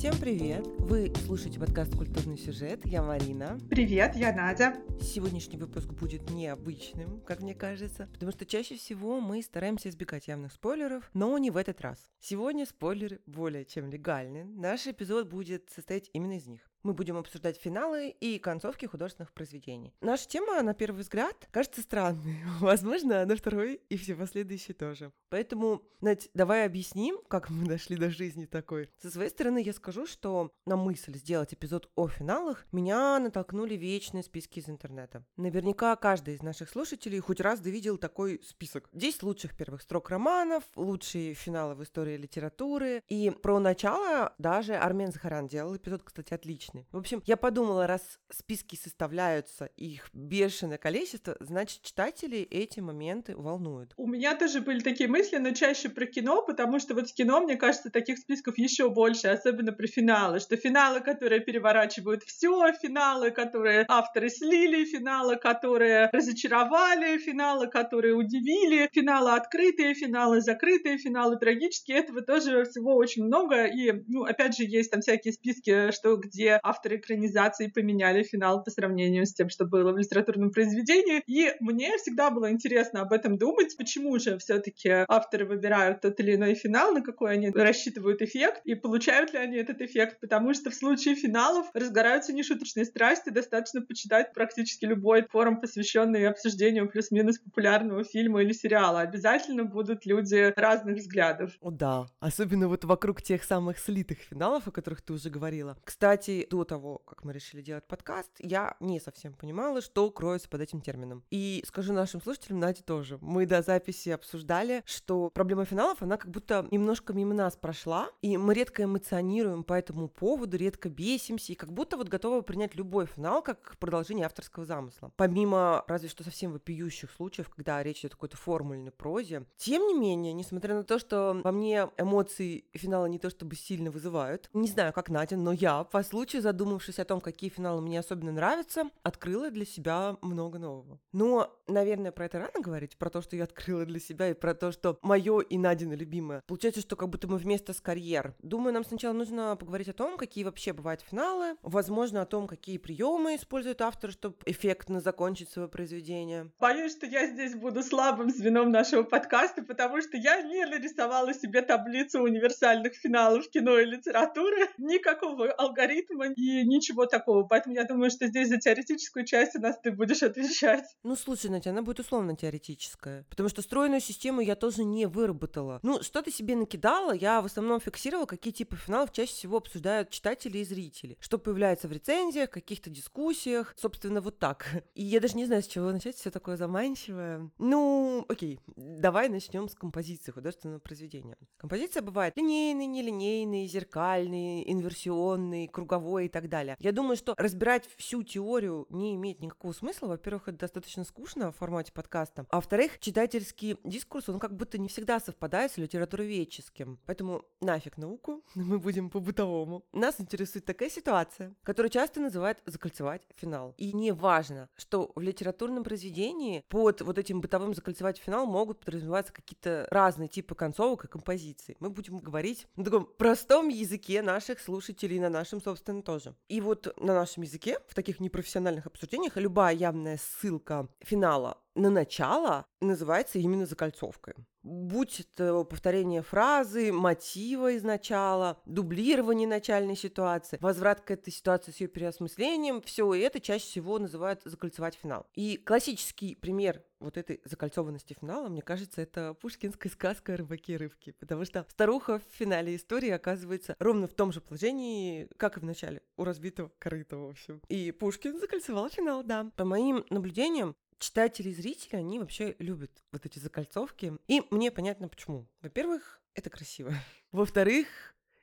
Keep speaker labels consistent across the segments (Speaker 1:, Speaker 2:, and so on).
Speaker 1: Всем привет! Вы слушаете подкаст «Культурный сюжет». Я Марина.
Speaker 2: Привет, я Надя.
Speaker 1: Сегодняшний выпуск будет необычным, как мне кажется, потому что чаще всего мы стараемся избегать явных спойлеров, но не в этот раз. Сегодня спойлеры более чем легальны. Наш эпизод будет состоять именно из них. Мы будем обсуждать финалы и концовки художественных произведений. Наша тема, на первый взгляд, кажется странной. Возможно, на второй и все последующие тоже. Поэтому, Надь, давай объясним, как мы дошли до жизни такой. Со своей стороны я скажу, что на мысль сделать эпизод о финалах меня натолкнули вечные списки из интернета. Наверняка каждый из наших слушателей хоть раз довидел такой список. 10 лучших первых строк романов, лучшие финалы в истории литературы. И про начало даже Армен Захаран делал эпизод, кстати, отличный отличный. В общем, я подумала, раз списки составляются, их бешеное количество, значит, читателей эти моменты волнуют.
Speaker 2: У меня тоже были такие мысли, но чаще про кино, потому что вот в кино, мне кажется, таких списков еще больше, особенно про финалы, что финалы, которые переворачивают все, финалы, которые авторы слили, финалы, которые разочаровали, финалы, которые удивили, финалы открытые, финалы закрытые, финалы трагические, этого тоже всего очень много, и, ну, опять же, есть там всякие списки, что где авторы экранизации поменяли финал по сравнению с тем, что было в литературном произведении. И мне всегда было интересно об этом думать, почему же все-таки авторы выбирают тот или иной финал, на какой они рассчитывают эффект, и получают ли они этот эффект, потому что в случае финалов разгораются нешуточные страсти, достаточно почитать практически любой форум, посвященный обсуждению плюс-минус популярного фильма или сериала. Обязательно будут люди разных взглядов.
Speaker 1: О да, особенно вот вокруг тех самых слитых финалов, о которых ты уже говорила. Кстати, до того, как мы решили делать подкаст, я не совсем понимала, что кроется под этим термином. И скажу нашим слушателям, Надя тоже. Мы до записи обсуждали, что проблема финалов, она как будто немножко мимо нас прошла, и мы редко эмоционируем по этому поводу, редко бесимся, и как будто вот готовы принять любой финал как продолжение авторского замысла. Помимо разве что совсем вопиющих случаев, когда речь идет о какой-то формульной прозе. Тем не менее, несмотря на то, что во мне эмоции финала не то чтобы сильно вызывают, не знаю, как Надя, но я по случаю задумавшись о том, какие финалы мне особенно нравятся, открыла для себя много нового. Но, наверное, про это рано говорить, про то, что я открыла для себя, и про то, что мое и Надина любимое. Получается, что как будто мы вместо с карьер. Думаю, нам сначала нужно поговорить о том, какие вообще бывают финалы, возможно, о том, какие приемы использует автор, чтобы эффектно закончить свое произведение.
Speaker 2: Боюсь, что я здесь буду слабым звеном нашего подкаста, потому что я не нарисовала себе таблицу универсальных финалов кино и литературы. Никакого алгоритма и ничего такого. Поэтому я думаю, что здесь за теоретическую часть у нас ты будешь отвечать.
Speaker 1: Ну, слушай, Надя, она будет условно теоретическая. Потому что стройную систему я тоже не выработала. Ну, что ты себе накидала, я в основном фиксировала, какие типы финалов чаще всего обсуждают читатели и зрители. Что появляется в рецензиях, каких-то дискуссиях. Собственно, вот так. И я даже не знаю, с чего начать, все такое заманчивое. Ну, окей, давай начнем с композиции художественного произведения. Композиция бывает линейный, нелинейный, зеркальный, инверсионный, круговой и так далее. Я думаю, что разбирать всю теорию не имеет никакого смысла. Во-первых, это достаточно скучно в формате подкаста. А во-вторых, читательский дискурс, он как будто не всегда совпадает с литературоведческим. Поэтому нафиг науку, мы будем по-бытовому. Нас интересует такая ситуация, которую часто называют закольцевать финал. И не важно, что в литературном произведении под вот этим бытовым закольцевать финал могут подразумеваться какие-то разные типы концовок и композиций. Мы будем говорить на таком простом языке наших слушателей, на нашем, собственно, тоже. И вот на нашем языке, в таких непрофессиональных обсуждениях, любая явная ссылка финала на начало называется именно закольцовкой. Будь это повторение фразы, мотива из начала, дублирование начальной ситуации, возврат к этой ситуации с ее переосмыслением, все это чаще всего называют закольцевать финал. И классический пример вот этой закольцованности финала, мне кажется, это пушкинская сказка «Рыбаки и рыбки», потому что старуха в финале истории оказывается ровно в том же положении, как и в начале, у разбитого корыта, в общем. И Пушкин закольцевал финал, да. По моим наблюдениям, читатели и зрители, они вообще любят вот эти закольцовки. И мне понятно почему. Во-первых, это красиво. Во-вторых,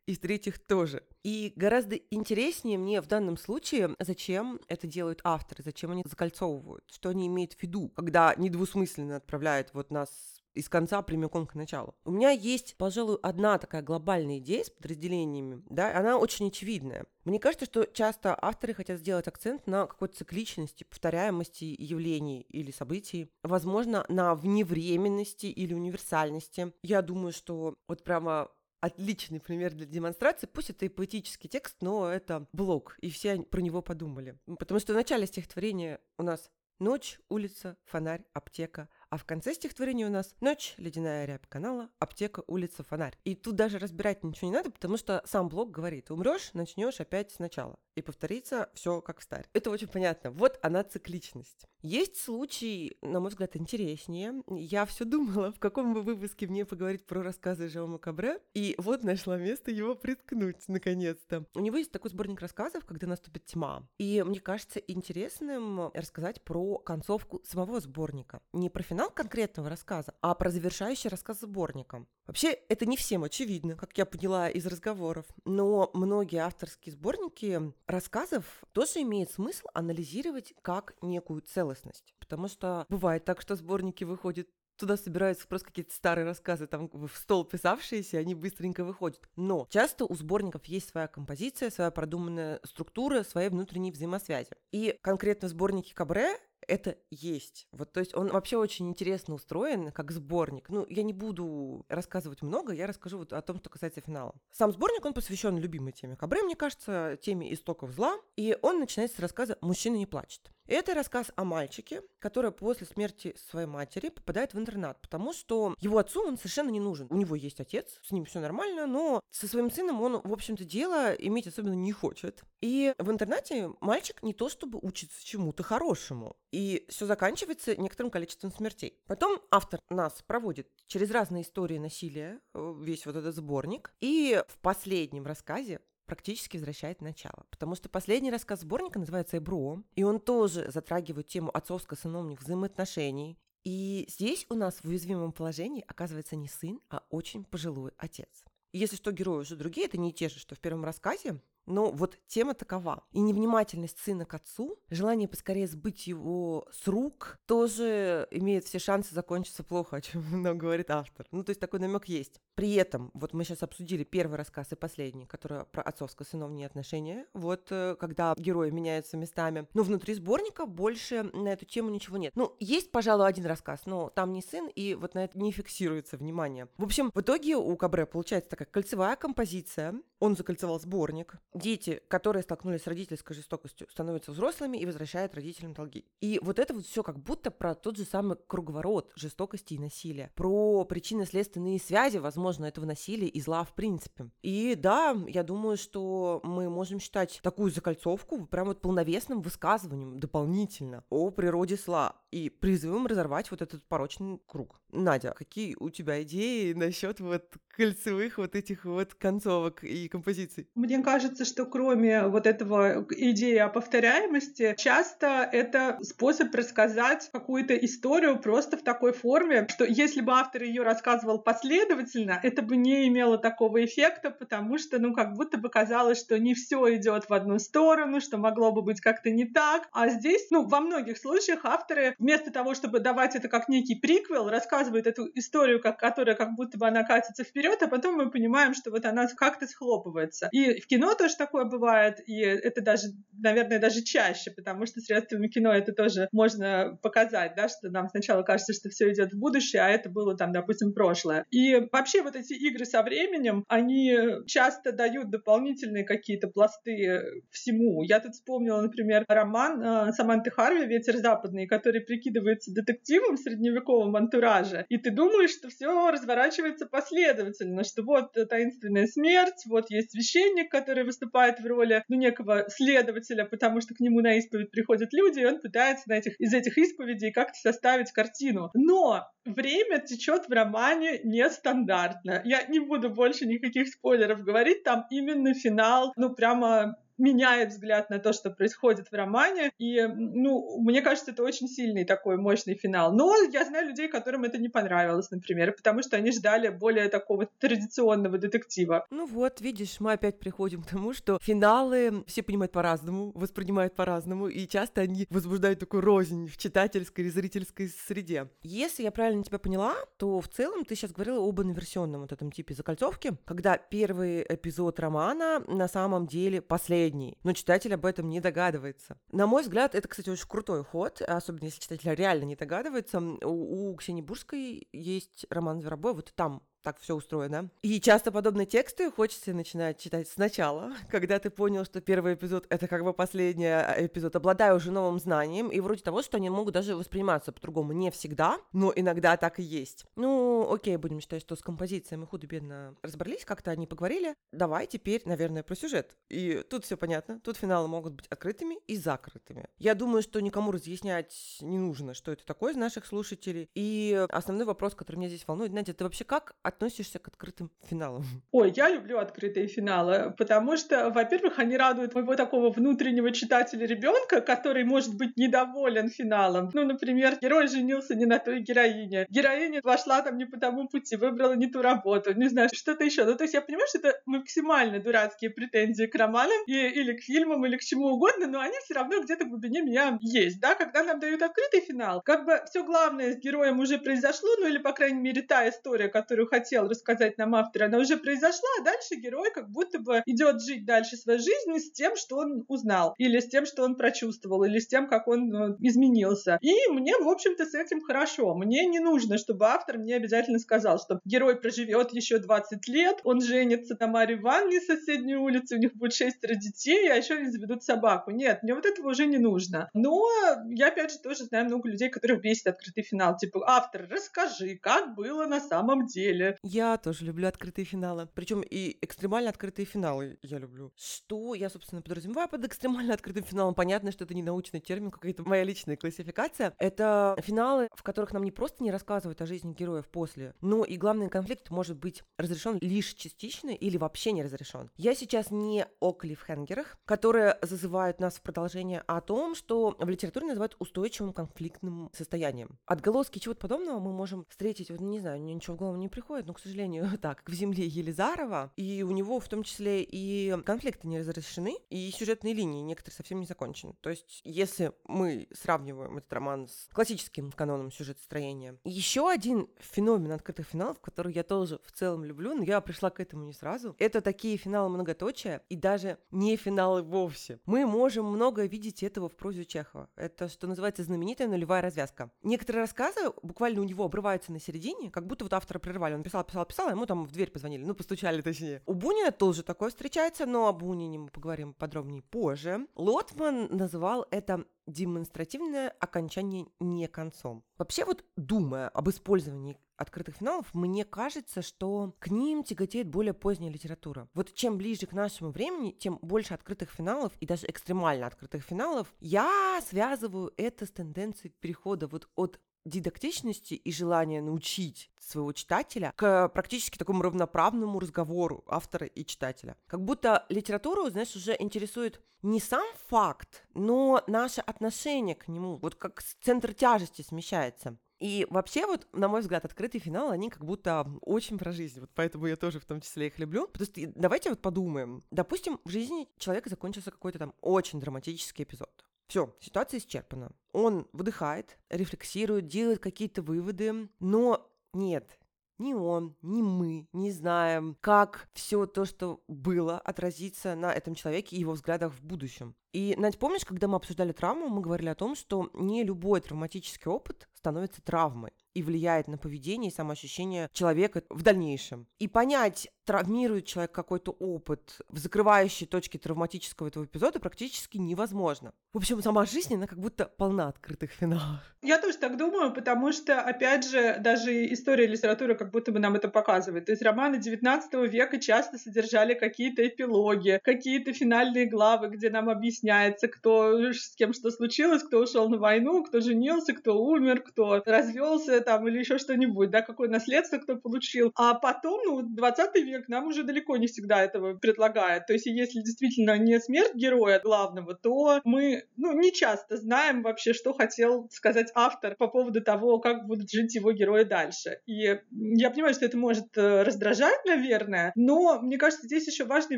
Speaker 1: и в-третьих тоже. И гораздо интереснее мне в данном случае, зачем это делают авторы, зачем они закольцовывают, что они имеют в виду, когда недвусмысленно отправляют вот нас из конца прямиком к началу. У меня есть, пожалуй, одна такая глобальная идея с подразделениями, да, она очень очевидная. Мне кажется, что часто авторы хотят сделать акцент на какой-то цикличности, повторяемости явлений или событий, возможно, на вневременности или универсальности. Я думаю, что вот прямо отличный пример для демонстрации. Пусть это и поэтический текст, но это блог, и все про него подумали. Потому что в начале стихотворения у нас Ночь, улица, фонарь, аптека. А в конце стихотворения у нас «Ночь, ледяная рябь канала, аптека, улица, фонарь». И тут даже разбирать ничего не надо, потому что сам блог говорит «Умрешь, начнешь опять сначала» и повторится все как в старе. Это очень понятно. Вот она цикличность. Есть случаи, на мой взгляд, интереснее. Я все думала, в каком бы выпуске мне поговорить про рассказы Жаума Кабре, и вот нашла место его приткнуть, наконец-то. У него есть такой сборник рассказов «Когда наступит тьма». И мне кажется интересным рассказать про концовку самого сборника. Не про финал конкретного рассказа, а про завершающий рассказ сборника. Вообще, это не всем очевидно, как я поняла из разговоров, но многие авторские сборники рассказов тоже имеет смысл анализировать как некую целостность. Потому что бывает так, что сборники выходят туда собираются просто какие-то старые рассказы, там в стол писавшиеся, они быстренько выходят. Но часто у сборников есть своя композиция, своя продуманная структура, свои внутренние взаимосвязи. И конкретно в сборнике Кабре это есть. Вот, то есть он вообще очень интересно устроен, как сборник. Ну, я не буду рассказывать много, я расскажу вот о том, что касается финала. Сам сборник, он посвящен любимой теме Кабре, мне кажется, теме истоков зла, и он начинается с рассказа «Мужчина не плачет». Это рассказ о мальчике, который после смерти своей матери попадает в интернат, потому что его отцу он совершенно не нужен. У него есть отец, с ним все нормально, но со своим сыном он, в общем-то, дело иметь особенно не хочет. И в интернате мальчик не то чтобы учится чему-то хорошему, и все заканчивается некоторым количеством смертей. Потом автор нас проводит через разные истории насилия, э, весь вот этот сборник, и в последнем рассказе практически возвращает начало. Потому что последний рассказ сборника называется «Эбро», и он тоже затрагивает тему отцовско-сыновних взаимоотношений. И здесь у нас в уязвимом положении оказывается не сын, а очень пожилой отец. Если что, герои уже другие, это не те же, что в первом рассказе, но вот тема такова. И невнимательность сына к отцу, желание поскорее сбыть его с рук, тоже имеет все шансы закончиться плохо, о чем много говорит автор. Ну, то есть такой намек есть. При этом, вот мы сейчас обсудили первый рассказ и последний, который про отцовско-сыновние отношения, вот э, когда герои меняются местами. Но внутри сборника больше на эту тему ничего нет. Ну, есть, пожалуй, один рассказ, но там не сын, и вот на это не фиксируется внимание. В общем, в итоге у Кабре получается такая кольцевая композиция. Он закольцевал сборник, дети, которые столкнулись с родительской жестокостью, становятся взрослыми и возвращают родителям долги. И вот это вот все как будто про тот же самый круговорот жестокости и насилия, про причинно-следственные связи, возможно, этого насилия и зла в принципе. И да, я думаю, что мы можем считать такую закольцовку прям вот полновесным высказыванием дополнительно о природе зла и призывом разорвать вот этот порочный круг. Надя, какие у тебя идеи насчет вот кольцевых вот этих вот концовок и композиций?
Speaker 2: Мне кажется, что кроме вот этого идеи о повторяемости, часто это способ рассказать какую-то историю просто в такой форме, что если бы автор ее рассказывал последовательно, это бы не имело такого эффекта, потому что, ну, как будто бы казалось, что не все идет в одну сторону, что могло бы быть как-то не так. А здесь, ну, во многих случаях авторы вместо того, чтобы давать это как некий приквел, рассказывают эту историю, как, которая как будто бы она катится вперед, а потом мы понимаем, что вот она как-то схлопывается. И в кино тоже такое бывает, и это даже, наверное, даже чаще, потому что средствами кино это тоже можно показать, да, что нам сначала кажется, что все идет в будущее, а это было там, допустим, прошлое. И вообще вот эти игры со временем, они часто дают дополнительные какие-то пласты всему. Я тут вспомнила, например, роман э, Саманты Харви «Ветер западный», который прикидывается детективом в средневековом антураже, и ты думаешь, что все разворачивается последовательно, что вот таинственная смерть, вот есть священник, который выступает в роли ну, некого следователя, потому что к нему на исповедь приходят люди, и он пытается на этих, из этих исповедей как-то составить картину. Но время течет в романе нестандартно. Я не буду больше никаких спойлеров говорить, там именно финал, ну прямо меняет взгляд на то, что происходит в романе. И, ну, мне кажется, это очень сильный такой мощный финал. Но я знаю людей, которым это не понравилось, например, потому что они ждали более такого традиционного детектива.
Speaker 1: Ну вот, видишь, мы опять приходим к тому, что финалы все понимают по-разному, воспринимают по-разному, и часто они возбуждают такую рознь в читательской и зрительской среде. Если я правильно тебя поняла, то в целом ты сейчас говорила об инверсионном вот этом типе закольцовки, когда первый эпизод романа на самом деле последний последний, но читатель об этом не догадывается. На мой взгляд, это, кстати, очень крутой ход, особенно если читатель реально не догадывается. У, у Ксении Бурской есть роман «Зверобой», вот там так все устроено. И часто подобные тексты хочется начинать читать сначала, когда ты понял, что первый эпизод — это как бы последний а, эпизод, обладая уже новым знанием, и вроде того, что они могут даже восприниматься по-другому. Не всегда, но иногда так и есть. Ну, окей, будем считать, что с композицией мы худо-бедно разобрались, как-то они поговорили. Давай теперь, наверное, про сюжет. И тут все понятно. Тут финалы могут быть открытыми и закрытыми. Я думаю, что никому разъяснять не нужно, что это такое из наших слушателей. И основной вопрос, который меня здесь волнует, Надя, ты вообще как относишься к открытым финалам?
Speaker 2: Ой, я люблю открытые финалы, потому что, во-первых, они радуют моего такого внутреннего читателя ребенка, который может быть недоволен финалом. Ну, например, герой женился не на той героине, героиня пошла там не по тому пути, выбрала не ту работу, не знаю, что-то еще. Ну, то есть я понимаю, что это максимально дурацкие претензии к романам и, или к фильмам, или к чему угодно, но они все равно где-то в глубине меня есть, да, когда нам дают открытый финал, как бы все главное с героем уже произошло, ну или, по крайней мере, та история, которую хотел рассказать нам автор, она уже произошла, а дальше герой как будто бы идет жить дальше своей жизнью с тем, что он узнал, или с тем, что он прочувствовал, или с тем, как он э, изменился. И мне, в общем-то, с этим хорошо. Мне не нужно, чтобы автор мне обязательно сказал, что герой проживет еще 20 лет, он женится на Марии Ивановне соседней улице, у них будет шестеро детей, а еще они заведут собаку. Нет, мне вот этого уже не нужно. Но я, опять же, тоже знаю много людей, которых бесит открытый финал. Типа, автор, расскажи, как было на самом деле.
Speaker 1: Я тоже люблю открытые финалы. Причем и экстремально открытые финалы я люблю. Что я, собственно, подразумеваю под экстремально открытым финалом? Понятно, что это не научный термин, какая-то моя личная классификация. Это финалы, в которых нам не просто не рассказывают о жизни героев после, но и главный конфликт может быть разрешен лишь частично или вообще не разрешен. Я сейчас не о клиффхенгерах, которые зазывают нас в продолжение, а о том, что в литературе называют устойчивым конфликтным состоянием. Отголоски чего-то подобного мы можем встретить, вот не знаю, ничего в голову не приходит, но, к сожалению, так, в земле Елизарова, и у него в том числе и конфликты не разрешены, и сюжетные линии некоторые совсем не закончены. То есть, если мы сравниваем этот роман с классическим каноном сюжетостроения, еще один феномен открытых финалов, который я тоже в целом люблю, но я пришла к этому не сразу, это такие финалы многоточия и даже не финалы вовсе. Мы можем много видеть этого в прозе Чехова. Это, что называется, знаменитая нулевая развязка. Некоторые рассказы буквально у него обрываются на середине, как будто вот автора прервали. Он писал, писал, писал, ему там в дверь позвонили, ну, постучали точнее. У Бунина тоже такое встречается, но о Бунине мы поговорим подробнее позже. Лотман называл это демонстративное окончание не концом. Вообще вот думая об использовании открытых финалов, мне кажется, что к ним тяготеет более поздняя литература. Вот чем ближе к нашему времени, тем больше открытых финалов и даже экстремально открытых финалов. Я связываю это с тенденцией перехода вот от дидактичности и желания научить своего читателя к практически такому равноправному разговору автора и читателя. Как будто литературу, знаешь, уже интересует не сам факт, но наше отношение к нему, вот как центр тяжести смещается. И вообще вот, на мой взгляд, открытый финал, они как будто очень про жизнь, вот поэтому я тоже в том числе их люблю. Потому что давайте вот подумаем. Допустим, в жизни человека закончился какой-то там очень драматический эпизод. Все, ситуация исчерпана. Он выдыхает, рефлексирует, делает какие-то выводы, но нет, ни он, ни мы не знаем, как все то, что было, отразится на этом человеке и его взглядах в будущем. И, Надь, помнишь, когда мы обсуждали травму, мы говорили о том, что не любой травматический опыт становится травмой и влияет на поведение и самоощущение человека в дальнейшем. И понять, травмирует человек какой-то опыт в закрывающей точке травматического этого эпизода практически невозможно. В общем, сама жизнь, она как будто полна открытых финалов.
Speaker 2: Я тоже так думаю, потому что, опять же, даже история литературы как будто бы нам это показывает. То есть романы 19 века часто содержали какие-то эпилоги, какие-то финальные главы, где нам объясняется, кто с кем что случилось, кто ушел на войну, кто женился, кто умер, кто развелся там или еще что-нибудь, да, какое наследство кто получил. А потом, ну, 20 век нам уже далеко не всегда этого предлагает. То есть, если действительно не смерть героя главного, то мы, ну, не часто знаем вообще, что хотел сказать автор по поводу того, как будут жить его герои дальше. И я понимаю, что это может э, раздражать, наверное, но мне кажется, здесь еще важный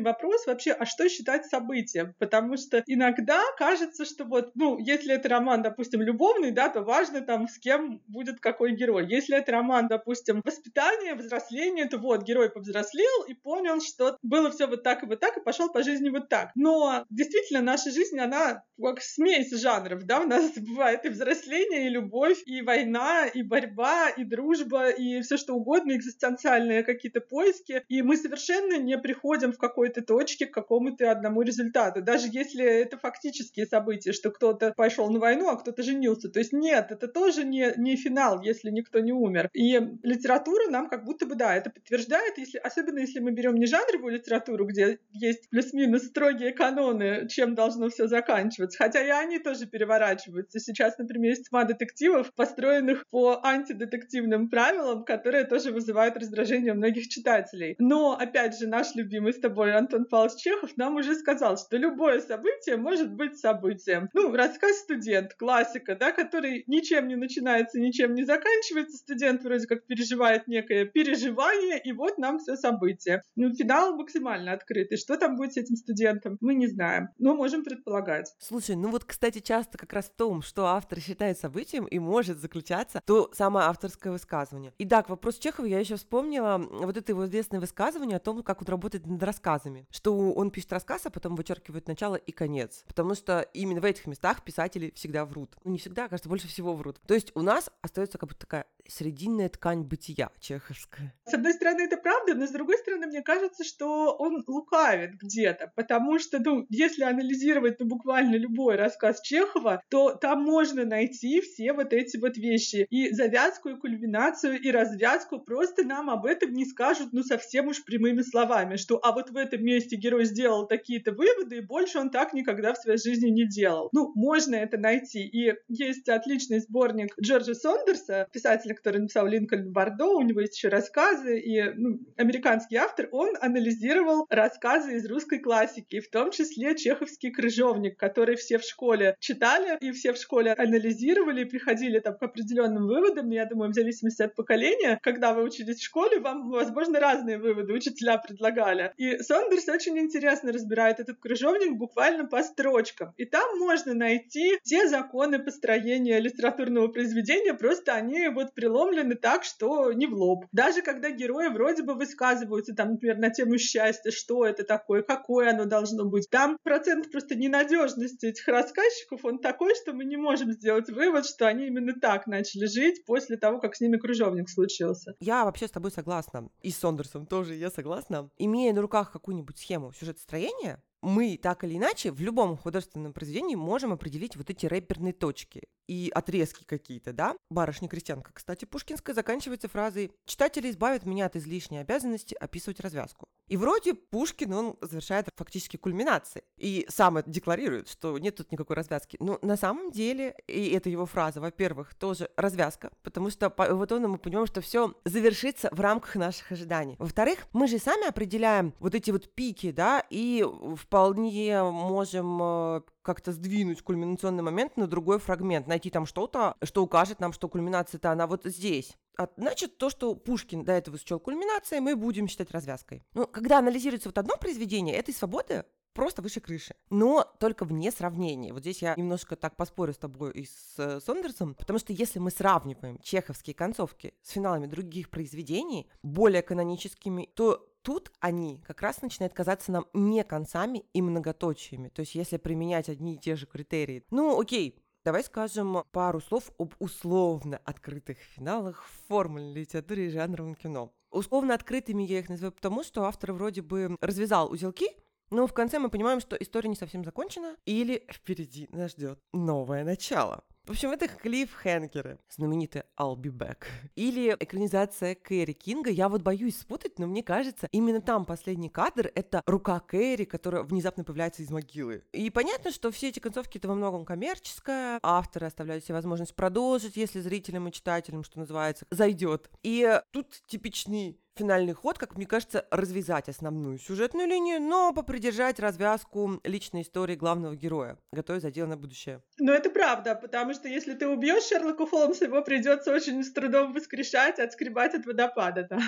Speaker 2: вопрос вообще, а что считать событием? Потому что иногда кажется, что вот, ну, если это роман, допустим, любовный, да, то важно там, с кем будет какой герой. Если это роман, допустим, воспитание, взросление, то вот, герой повзрослел и понял, что было все вот так и вот так, и пошел по жизни вот так. Но действительно, наша жизнь, она как смесь жанров, да, у нас бывает и взросление, и любовь, и война, и борьба, и дружба, и все что угодно, экзистенциальные какие-то поиски, и мы совершенно не приходим в какой-то точке к какому-то одному результату, даже если это фактические события, что кто-то пошел на войну, а кто-то женился. То есть нет, это тоже не, не финал, если никто не умер. И литература нам как будто бы, да, это подтверждает, если, особенно если мы берем не жанровую литературу, где есть плюс-минус строгие каноны, чем должно все заканчиваться, хотя и они тоже переворачиваются. Сейчас, например, есть тьма детективов, построенных по антидетективным правилам, которые тоже вызывают раздражение у многих читателей. Но, опять же, наш любимый с тобой Антон Павлович Чехов нам уже сказал, что любое событие может быть событием. Ну, рассказ «Студент», классика, да, который ничем не начинается, ничем не заканчивается. Студент вроде как переживает некое переживание, и вот нам все событие. Ну, финал максимально открытый. Что там будет с этим студентом, мы не знаем, но можем предполагать.
Speaker 1: Слушай, ну вот, кстати, часто как раз в том, что автор считает событием и может заключаться то самое авторское высказывание. И да, к вопросу Чехова я еще вспомнила вот это его известное высказывание о том, как он работает над рассказами. Что он пишет рассказ, а потом вычеркивает начало и конец. Потому что именно в этих местах писатели всегда врут. Ну, не всегда, кажется, больше всего врут. То есть у нас остается как будто такая срединная ткань бытия чеховская.
Speaker 2: С одной стороны, это правда, но с другой стороны, мне кажется, что он лукавит где-то, потому что, ну, если анализировать, ну, буквально любой рассказ Чехова, то там можно найти все вот эти вот вещи. И завязку, и кульминацию, и развязку. Просто нам об этом не скажут, ну, совсем уж прямыми словами, что а вот в этом месте герой сделал такие-то выводы, и больше он так никогда в своей жизни не делал. Ну, можно это найти. И есть отличный сборник Джорджа Сондерса, писателя, который написал Линкольн Бордо, у него есть еще рассказы, и ну, американский автор, он анализировал рассказы из русской классики, в том числе чеховский крыжовник, который все в школе читали, и все в школе анализировали, и приходили там к определенным выводам, я думаю, в зависимости от поколения, когда вы учились в школе, вам, возможно, разные выводы учителя предлагали. И Сондерс очень интересно разбирает этот крыжовник буквально по строчкам. И там можно найти те законы построения литературного произведения, просто они вот преломлены так, что не в лоб. Даже когда герои вроде бы высказываются, там, например, на тему счастья, что это такое, какое оно должно быть, там процент просто ненадежности этих рассказчиков, он такой, что мы не можем сделать вывод, что они именно так начали жить после того, как с ними кружовник случился.
Speaker 1: Я вообще с тобой согласна. И с Сондерсом тоже я согласна. Имея на руках какую-нибудь схему сюжетостроения, мы так или иначе в любом художественном произведении можем определить вот эти рэперные точки и отрезки какие-то, да? Барышня-крестьянка, кстати, пушкинская заканчивается фразой «Читатели избавят меня от излишней обязанности описывать развязку». И вроде Пушкин, он завершает фактически кульминацией и сам это декларирует, что нет тут никакой развязки. Но на самом деле, и это его фраза, во-первых, тоже развязка, потому что вот он мы понимаем, что все завершится в рамках наших ожиданий. Во-вторых, мы же сами определяем вот эти вот пики, да, и вполне можем э, как-то сдвинуть кульминационный момент на другой фрагмент, найти там что-то, что укажет нам, что кульминация-то она вот здесь. А, значит, то, что Пушкин до этого счел кульминацией, мы будем считать развязкой. Ну, когда анализируется вот одно произведение, этой свободы просто выше крыши. Но только вне сравнения. Вот здесь я немножко так поспорю с тобой и с э, Сондерсом, потому что если мы сравниваем чеховские концовки с финалами других произведений, более каноническими, то тут они как раз начинают казаться нам не концами и многоточиями. То есть если применять одни и те же критерии. Ну, окей, Давай скажем пару слов об условно открытых финалах в формульной литературе и жанровом кино. Условно открытыми я их называю потому, что автор вроде бы развязал узелки, но в конце мы понимаем, что история не совсем закончена, или впереди нас ждет новое начало. В общем, это клиффхенгеры, знаменитый I'll be back. Или экранизация Кэрри Кинга. Я вот боюсь спутать, но мне кажется, именно там последний кадр — это рука Кэрри, которая внезапно появляется из могилы. И понятно, что все эти концовки — это во многом коммерческое. Авторы оставляют себе возможность продолжить, если зрителям и читателям, что называется, зайдет. И тут типичный финальный ход, как мне кажется, развязать основную сюжетную линию, но попридержать развязку личной истории главного героя, готовя за дело на будущее.
Speaker 2: Ну, это правда, потому что если ты убьешь Шерлока Холмса, его придется очень с трудом воскрешать, отскребать от водопада, да.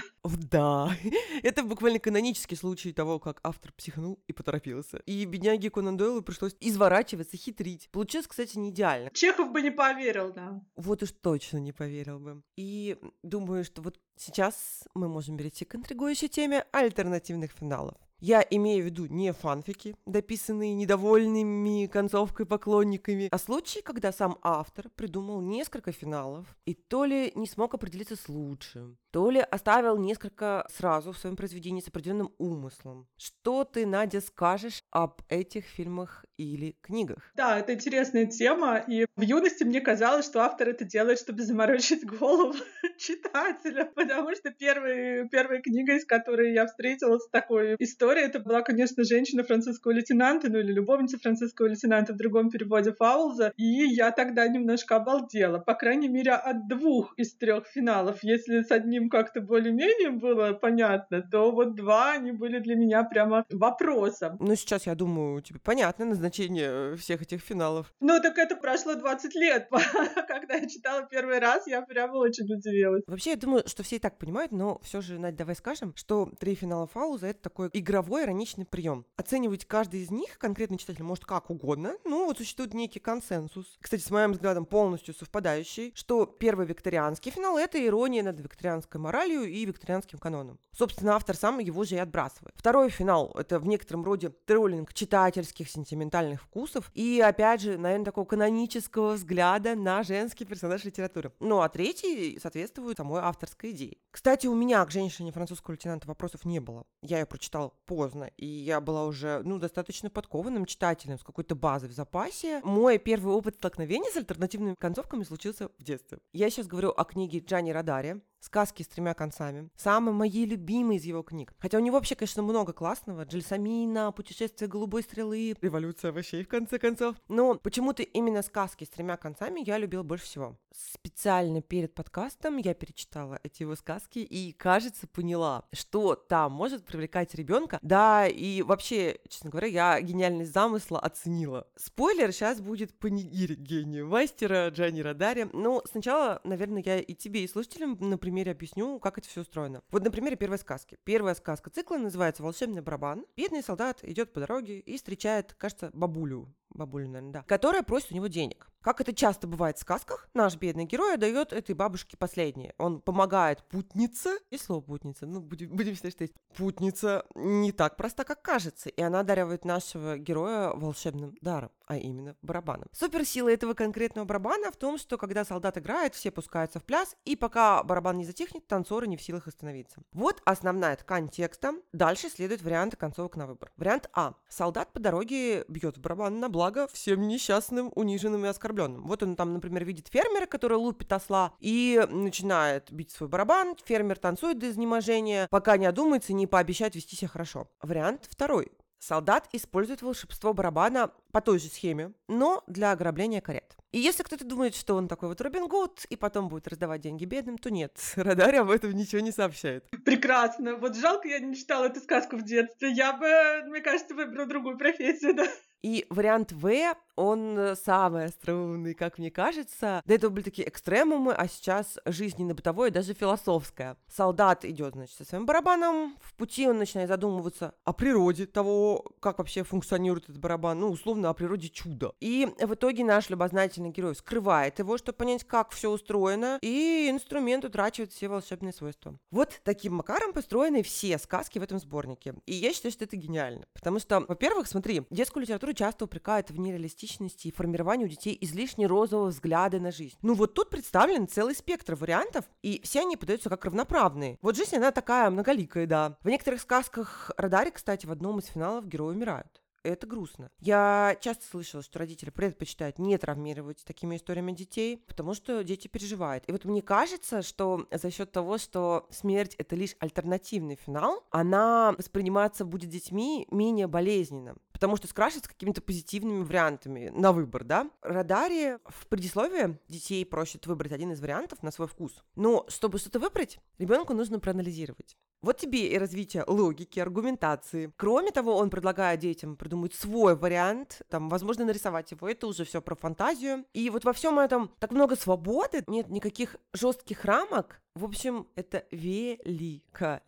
Speaker 1: Да, это буквально канонический случай того, как автор психнул и поторопился. И бедняге Конан Дойлу пришлось изворачиваться, хитрить. Получилось, кстати, не идеально.
Speaker 2: Чехов бы не поверил, да.
Speaker 1: Вот уж точно не поверил бы. И думаю, что вот сейчас мы можем перейти к интригующей теме альтернативных финалов. Я имею в виду не фанфики, дописанные недовольными концовкой поклонниками, а случаи, когда сам автор придумал несколько финалов и то ли не смог определиться с лучшим, то ли оставил несколько сразу в своем произведении с определенным умыслом. Что ты, Надя, скажешь об этих фильмах или книгах?
Speaker 2: Да, это интересная тема, и в юности мне казалось, что автор это делает, чтобы заморочить голову читателя, потому что первая, первая книга, из которой я встретилась с такой историей, история. Это была, конечно, женщина французского лейтенанта, ну или любовница французского лейтенанта в другом переводе Фаулза. И я тогда немножко обалдела. По крайней мере, от двух из трех финалов. Если с одним как-то более-менее было понятно, то вот два, они были для меня прямо вопросом.
Speaker 1: Ну, сейчас, я думаю, тебе понятно назначение всех этих финалов.
Speaker 2: Ну, так это прошло 20 лет. Когда я читала первый раз, я прямо очень удивилась.
Speaker 1: Вообще, я думаю, что все и так понимают, но все же, Надь, давай скажем, что три финала Фауза — это такой игра игровой ироничный прием. Оценивать каждый из них конкретный читатель может как угодно, ну вот существует некий консенсус, кстати, с моим взглядом полностью совпадающий, что первый викторианский финал — это ирония над викторианской моралью и викторианским каноном. Собственно, автор сам его же и отбрасывает. Второй финал — это в некотором роде троллинг читательских сентиментальных вкусов и, опять же, наверное, такого канонического взгляда на женский персонаж литературы. Ну а третий соответствует самой авторской идее. Кстати, у меня к женщине французского лейтенанта вопросов не было. Я ее прочитал поздно, и я была уже, ну, достаточно подкованным читателем с какой-то базой в запасе. Мой первый опыт столкновения с альтернативными концовками случился в детстве. Я сейчас говорю о книге Джани Радари «Сказки с тремя концами». Самый моей любимый из его книг. Хотя у него вообще, конечно, много классного. Джельсамина, «Путешествие голубой стрелы», «Революция овощей», в конце концов. Но почему-то именно «Сказки с тремя концами» я любила больше всего. Специально перед подкастом я перечитала эти его сказки и, кажется, поняла, что там может привлекать ребенка. Да, и вообще, честно говоря, я гениальность замысла оценила. Спойлер сейчас будет панигирить гению мастера Джани Радари. Но сначала, наверное, я и тебе, и слушателям, например, примере объясню, как это все устроено. Вот на примере первой сказки. Первая сказка цикла называется «Волшебный барабан». Бедный солдат идет по дороге и встречает, кажется, бабулю бабуля, наверное, да, которая просит у него денег. Как это часто бывает в сказках, наш бедный герой дает этой бабушке последнее. Он помогает путнице, и слово путница, ну, будем, будем считать, что есть путница не так проста, как кажется, и она одаривает нашего героя волшебным даром, а именно барабаном. Суперсила этого конкретного барабана в том, что когда солдат играет, все пускаются в пляс, и пока барабан не затихнет, танцоры не в силах остановиться. Вот основная ткань текста. Дальше следуют варианты концовок на выбор. Вариант А. Солдат по дороге бьет барабан на благо всем несчастным, униженным и оскорбленным. Вот он там, например, видит фермера, который лупит осла, и начинает бить свой барабан. Фермер танцует до изнеможения, пока не одумается и не пообещает вести себя хорошо. Вариант второй. Солдат использует волшебство барабана по той же схеме, но для ограбления карет. И если кто-то думает, что он такой вот Робин Гуд и потом будет раздавать деньги бедным, то нет, Радарь об этом ничего не сообщает.
Speaker 2: Прекрасно. Вот жалко, я не читала эту сказку в детстве. Я бы, мне кажется, выбрала другую профессию, да.
Speaker 1: И вариант В, он э, самый остроумный, как мне кажется. До этого были такие экстремумы, а сейчас жизненно-бытовое, даже философское. Солдат идет, значит, со своим барабаном, в пути он начинает задумываться о природе того, как вообще функционирует этот барабан, ну, условно, о природе чуда. И в итоге наш любознательный герой скрывает его, чтобы понять, как все устроено, и инструмент утрачивает все волшебные свойства. Вот таким макаром построены все сказки в этом сборнике. И я считаю, что это гениально. Потому что, во-первых, смотри, детскую литературу часто упрекают в нереалистичности и формировании у детей излишне розового взгляда на жизнь. Ну вот тут представлен целый спектр вариантов, и все они подаются как равноправные. Вот жизнь, она такая многоликая, да. В некоторых сказках Радари, кстати, в одном из финалов герои умирают это грустно. Я часто слышала, что родители предпочитают не травмировать такими историями детей, потому что дети переживают. И вот мне кажется, что за счет того, что смерть это лишь альтернативный финал, она восприниматься будет детьми менее болезненно потому что скрашивать с какими-то позитивными вариантами на выбор, да. Радаре в предисловии детей просят выбрать один из вариантов на свой вкус. Но чтобы что-то выбрать, ребенку нужно проанализировать. Вот тебе и развитие логики, аргументации. Кроме того, он предлагает детям придумать свой вариант, там, возможно, нарисовать его. Это уже все про фантазию. И вот во всем этом так много свободы, нет никаких жестких рамок. В общем, это великолепно.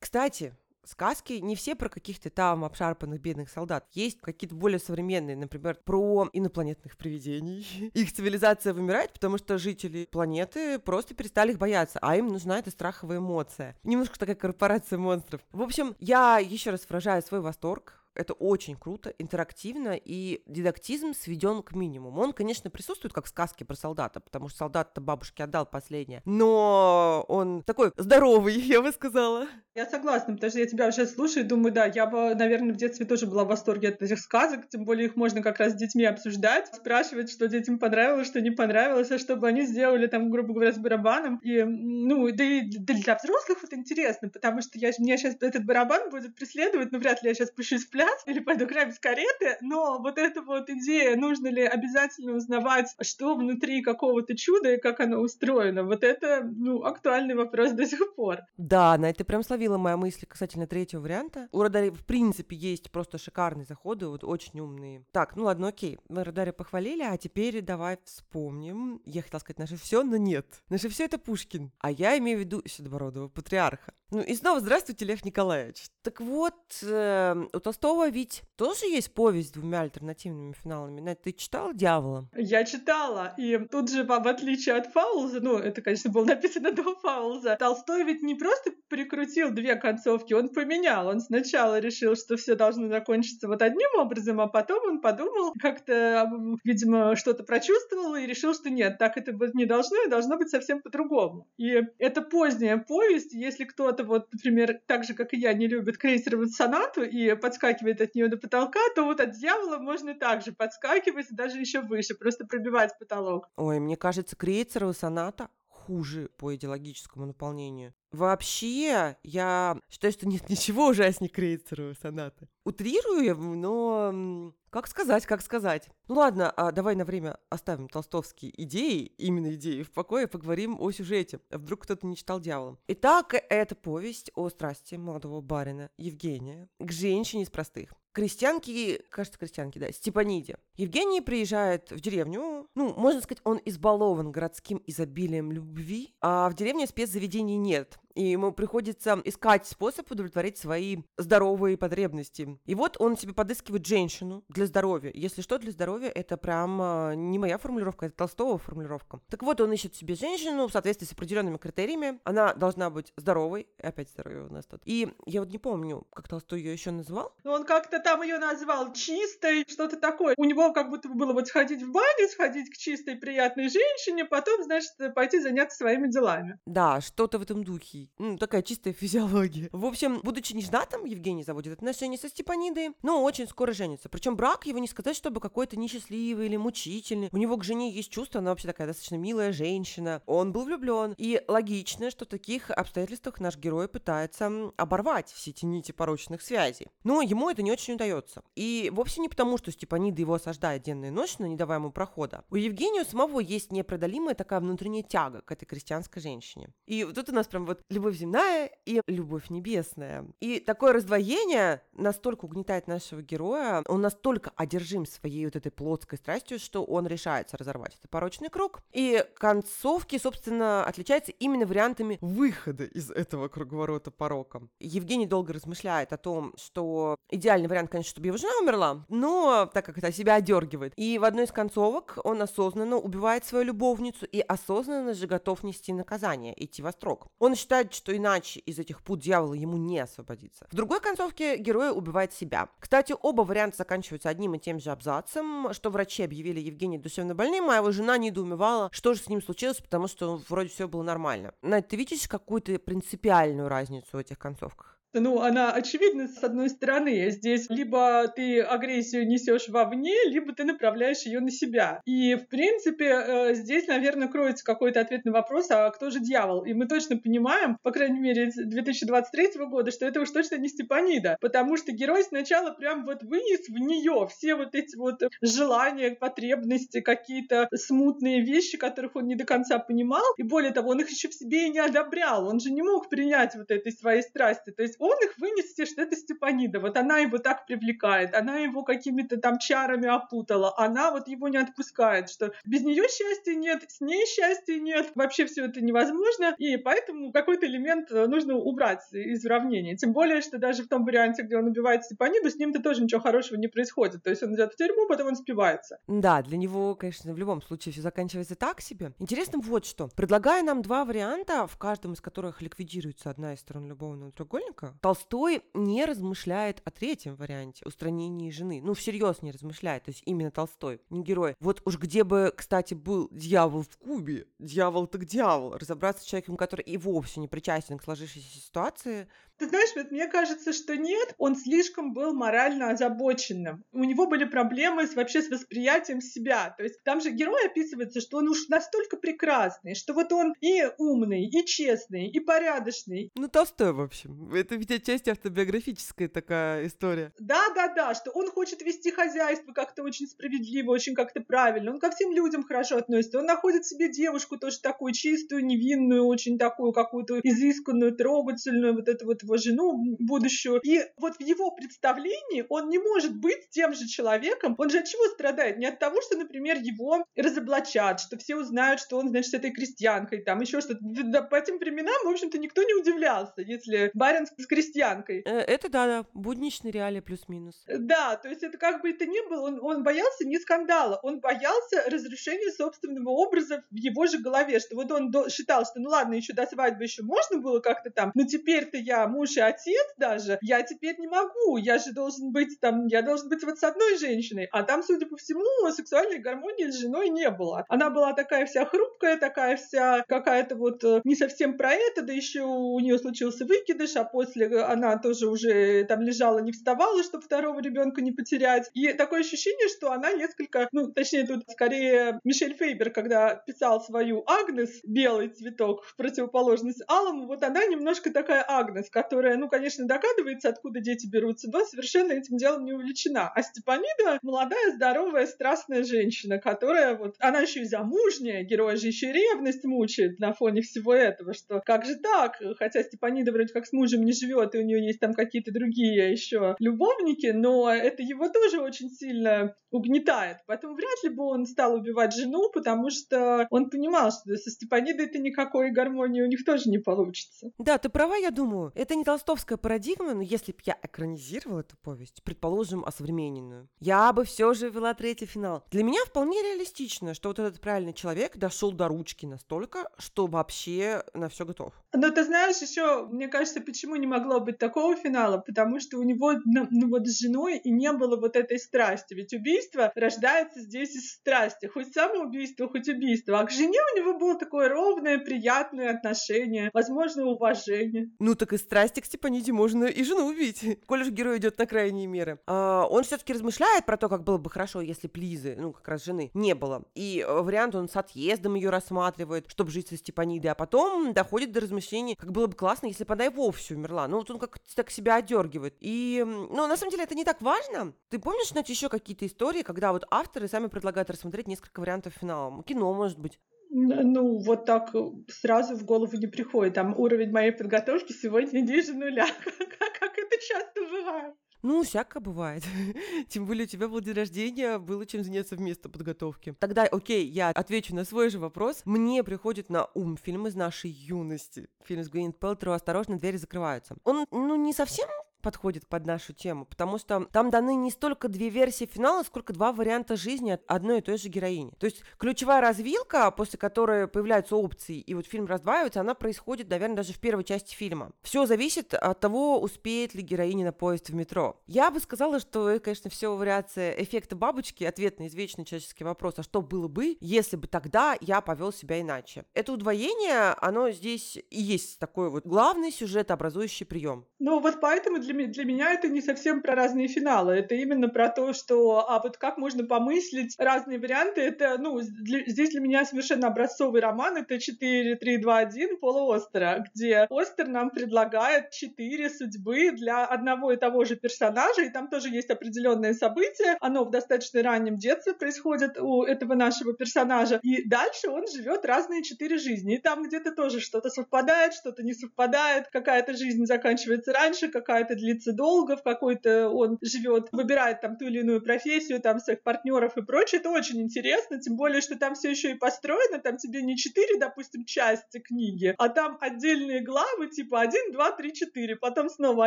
Speaker 1: Кстати, сказки не все про каких-то там обшарпанных бедных солдат. Есть какие-то более современные, например, про инопланетных привидений. Их цивилизация вымирает, потому что жители планеты просто перестали их бояться, а им нужна эта страховая эмоция. Немножко такая корпорация монстров. В общем, я еще раз выражаю свой восторг это очень круто, интерактивно, и дидактизм сведен к минимуму. Он, конечно, присутствует, как в сказке про солдата, потому что солдат-то бабушке отдал последнее, но он такой здоровый, я бы сказала.
Speaker 2: Я согласна, потому что я тебя сейчас слушаю и думаю, да, я бы, наверное, в детстве тоже была в восторге от этих сказок, тем более их можно как раз с детьми обсуждать, спрашивать, что детям понравилось, что не понравилось, а чтобы они сделали там, грубо говоря, с барабаном. И, ну, да и для взрослых вот интересно, потому что я, меня сейчас этот барабан будет преследовать, ну, вряд ли я сейчас пущусь в пляс, или пойду грабить кареты, но вот эта вот идея, нужно ли обязательно узнавать, что внутри какого-то чуда и как оно устроено, вот это, ну, актуальный вопрос до сих пор.
Speaker 1: Да, на это прям словила моя мысль касательно третьего варианта. У Радари, в принципе, есть просто шикарные заходы, вот очень умные. Так, ну ладно, окей, мы Радари похвалили, а теперь давай вспомним. Я хотела сказать наше все, но нет. Наше все это Пушкин. А я имею в виду Седобородова, патриарха. Ну и снова здравствуйте, Лев Николаевич. Так вот, э, у Толстого ведь тоже есть повесть с двумя альтернативными финалами. Надь, ты читала «Дьявола»?
Speaker 2: Я читала, и тут же, в отличие от Фаулза, ну, это, конечно, было написано до Фаулза, Толстой ведь не просто прикрутил две концовки, он поменял. Он сначала решил, что все должно закончиться вот одним образом, а потом он подумал, как-то, видимо, что-то прочувствовал и решил, что нет, так это быть не должно, и должно быть совсем по-другому. И это поздняя повесть, если кто-то вот, например, так же, как и я, не любит крейсеровую сонату и подскакивает от нее до потолка, то вот от дьявола можно также подскакивать, даже еще выше, просто пробивать потолок.
Speaker 1: Ой, мне кажется, крейсеровая соната хуже по идеологическому наполнению. Вообще, я считаю, что нет ничего ужаснее крейсеровой сонаты. Утрирую, но как сказать, как сказать. Ну ладно, а давай на время оставим толстовские идеи, именно идеи в покое, поговорим о сюжете. Вдруг кто-то не читал «Дьявола». Итак, это повесть о страсти молодого барина Евгения к женщине из простых. Крестьянки, кажется, крестьянки, да, Степаниде. Евгений приезжает в деревню, ну, можно сказать, он избалован городским изобилием любви, а в деревне спецзаведений нет и ему приходится искать способ удовлетворить свои здоровые потребности. И вот он себе подыскивает женщину для здоровья. Если что, для здоровья это прям а, не моя формулировка, это Толстого формулировка. Так вот, он ищет себе женщину в соответствии с определенными критериями. Она должна быть здоровой, опять здоровье у нас тут. И я вот не помню, как Толстой ее еще называл.
Speaker 2: Ну, он как-то там ее назвал чистой, что-то такое. У него как будто было вот сходить в баню, сходить к чистой, приятной женщине, потом, значит, пойти заняться своими делами.
Speaker 1: Да, что-то в этом духе физиологией. Ну, такая чистая физиология. В общем, будучи неженатым, Евгений заводит отношения со Степанидой, но очень скоро женится. Причем брак его не сказать, чтобы какой-то несчастливый или мучительный. У него к жене есть чувство, она вообще такая достаточно милая женщина. Он был влюблен. И логично, что в таких обстоятельствах наш герой пытается оборвать все эти нити порочных связей. Но ему это не очень удается. И вовсе не потому, что Степанида его осаждает денно и ночно, не давая ему прохода. У Евгения самого есть непреодолимая такая внутренняя тяга к этой крестьянской женщине. И вот тут у нас прям вот любовь земная и любовь небесная. И такое раздвоение настолько угнетает нашего героя, он настолько одержим своей вот этой плотской страстью, что он решается разорвать этот порочный круг. И концовки, собственно, отличаются именно вариантами выхода из этого круговорота порока. Евгений долго размышляет о том, что идеальный вариант, конечно, чтобы его жена умерла, но так как это себя одергивает. И в одной из концовок он осознанно убивает свою любовницу и осознанно же готов нести наказание, идти во строк. Он считает считает, что иначе из этих пут дьявола ему не освободиться. В другой концовке герой убивает себя. Кстати, оба варианта заканчиваются одним и тем же абзацем, что врачи объявили Евгения душевно больным, а его жена недоумевала, что же с ним случилось, потому что вроде все было нормально. Надь, ты видишь какую-то принципиальную разницу в этих концовках?
Speaker 2: Ну, она очевидна с одной стороны. Здесь либо ты агрессию несешь вовне, либо ты направляешь ее на себя. И, в принципе, э, здесь, наверное, кроется какой-то ответ на вопрос, а кто же дьявол? И мы точно понимаем, по крайней мере, 2023 года, что это уж точно не Степанида, потому что герой сначала прям вот вынес в нее все вот эти вот желания, потребности, какие-то смутные вещи, которых он не до конца понимал, и более того, он их еще в себе и не одобрял, он же не мог принять вот этой своей страсти, то есть он их вынес все, что это Степанида, вот она его так привлекает, она его какими-то там чарами опутала, она вот его не отпускает, что без нее счастья нет, с ней счастья нет, вообще все это невозможно, и поэтому какой-то элемент э, нужно убрать из уравнения. Тем более, что даже в том варианте, где он убивает Степаниду, с ним-то тоже ничего хорошего не происходит. То есть он идет в тюрьму, потом он спивается.
Speaker 1: Да, для него, конечно, в любом случае все заканчивается так себе. Интересно вот что. Предлагая нам два варианта, в каждом из которых ликвидируется одна из сторон любовного треугольника, Толстой не размышляет о третьем варианте, устранении жены. Ну, всерьез не размышляет, то есть именно Толстой, не герой. Вот уж где бы, кстати, был дьявол в кубе, дьявол так дьявол, разобраться с человеком, который и вовсе не причастен к сложившейся ситуации,
Speaker 2: ты знаешь, вот мне кажется, что нет, он слишком был морально озабоченным. У него были проблемы с, вообще с восприятием себя. То есть там же герой описывается, что он уж настолько прекрасный, что вот он и умный, и честный, и порядочный.
Speaker 1: Ну, Толстой, в общем. Это ведь отчасти автобиографическая такая история.
Speaker 2: Да-да-да, что он хочет вести хозяйство как-то очень справедливо, очень как-то правильно. Он ко всем людям хорошо относится. Он находит себе девушку тоже такую чистую, невинную, очень такую какую-то изысканную, трогательную, вот эту вот его жену будущую. И вот в его представлении он не может быть тем же человеком. Он же от чего страдает? Не от того, что, например, его разоблачат, что все узнают, что он, значит, этой крестьянкой, там еще что-то. Да, по этим временам, в общем-то, никто не удивлялся, если барин с крестьянкой.
Speaker 1: Э, это да, да, будничный реалии плюс-минус.
Speaker 2: Да, то есть это как бы это ни было, он, он боялся не скандала, он боялся разрушения собственного образа в его же голове, что вот он считал, что ну ладно, еще до свадьбы еще можно было как-то там, но теперь-то я муж и отец даже, я теперь не могу, я же должен быть там, я должен быть вот с одной женщиной, а там, судя по всему, сексуальной гармонии с женой не было. Она была такая вся хрупкая, такая вся какая-то вот э, не совсем про это, да еще у нее случился выкидыш, а после она тоже уже там лежала, не вставала, чтобы второго ребенка не потерять. И такое ощущение, что она несколько, ну, точнее, тут скорее Мишель Фейбер, когда писал свою Агнес, белый цветок, в противоположность Алому, вот она немножко такая Агнес, которая, ну, конечно, догадывается, откуда дети берутся, но совершенно этим делом не увлечена. А Степанида молодая, здоровая, страстная женщина, которая вот, она еще и замужняя, героя же еще ревность мучает на фоне всего этого, что как же так? Хотя Степанида вроде как с мужем не живет, и у нее есть там какие-то другие еще любовники, но это его тоже очень сильно угнетает. Поэтому вряд ли бы он стал убивать жену, потому что он понимал, что со Степанидой это никакой гармонии у них тоже не получится.
Speaker 1: Да, ты права, я думаю. Это не толстовская парадигма, но если бы я экранизировала эту повесть, предположим, осовремененную, я бы все же вела третий финал. Для меня вполне реалистично, что вот этот правильный человек дошел до ручки настолько, что вообще на все готов.
Speaker 2: Но ты знаешь, еще, мне кажется, почему не могло быть такого финала? Потому что у него, ну, ну вот с женой и не было вот этой страсти. Ведь убийство рождается здесь из страсти. Хоть самоубийство, хоть убийство. А к жене у него было такое ровное, приятное отношение, возможно, уважение.
Speaker 1: Ну так и страсти к Степаниде можно и жену убить. Коль же герой идет на крайние меры. А, он все-таки размышляет про то, как было бы хорошо, если б Лизы, ну как раз жены, не было. И э, вариант он с отъездом ее рассматривает, чтобы жить со Степанидой, а потом доходит до размышлений, как было бы классно, если бы она и вовсе умерла. Ну вот он как так себя одергивает. И, ну, на самом деле это не так важно. Ты помнишь, значит, еще какие-то истории, когда вот авторы сами предлагают рассмотреть несколько вариантов финала? Кино, может быть.
Speaker 2: Ну, вот так э, сразу в голову не приходит. Там уровень моей подготовки сегодня ниже нуля, как это часто бывает.
Speaker 1: Ну, всякое бывает. Тем более у тебя был день рождения, было чем заняться вместо подготовки. Тогда, окей, я отвечу на свой же вопрос. Мне приходит на ум фильм из нашей юности. Фильм с Гвинет Пелтроу «Осторожно, двери закрываются». Он, ну, не совсем подходит под нашу тему, потому что там даны не столько две версии финала, сколько два варианта жизни одной и той же героини. То есть ключевая развилка, после которой появляются опции, и вот фильм раздваивается, она происходит, наверное, даже в первой части фильма. Все зависит от того, успеет ли героиня на поезд в метро. Я бы сказала, что это, конечно, все вариация эффекта бабочки, ответ на извечный человеческий вопрос, а что было бы, если бы тогда я повел себя иначе. Это удвоение, оно здесь и есть такой вот главный сюжет образующий прием.
Speaker 2: Ну вот поэтому для, для меня это не совсем про разные финалы, это именно про то, что а вот как можно помыслить разные варианты, это, ну, для, здесь для меня совершенно образцовый роман, это 4, 3, 2, 1 Пола Остера, где Остер нам предлагает четыре судьбы для одного и того же персонажа, и там тоже есть определенное событие, оно в достаточно раннем детстве происходит у этого нашего персонажа, и дальше он живет разные четыре жизни, и там где-то тоже что-то совпадает, что-то не совпадает, какая-то жизнь заканчивается раньше, какая-то длится долго, в какой-то он живет, выбирает там ту или иную профессию, там своих партнеров и прочее. Это очень интересно, тем более, что там все еще и построено, там тебе не четыре, допустим, части книги, а там отдельные главы, типа 1, 2, 3, 4, потом снова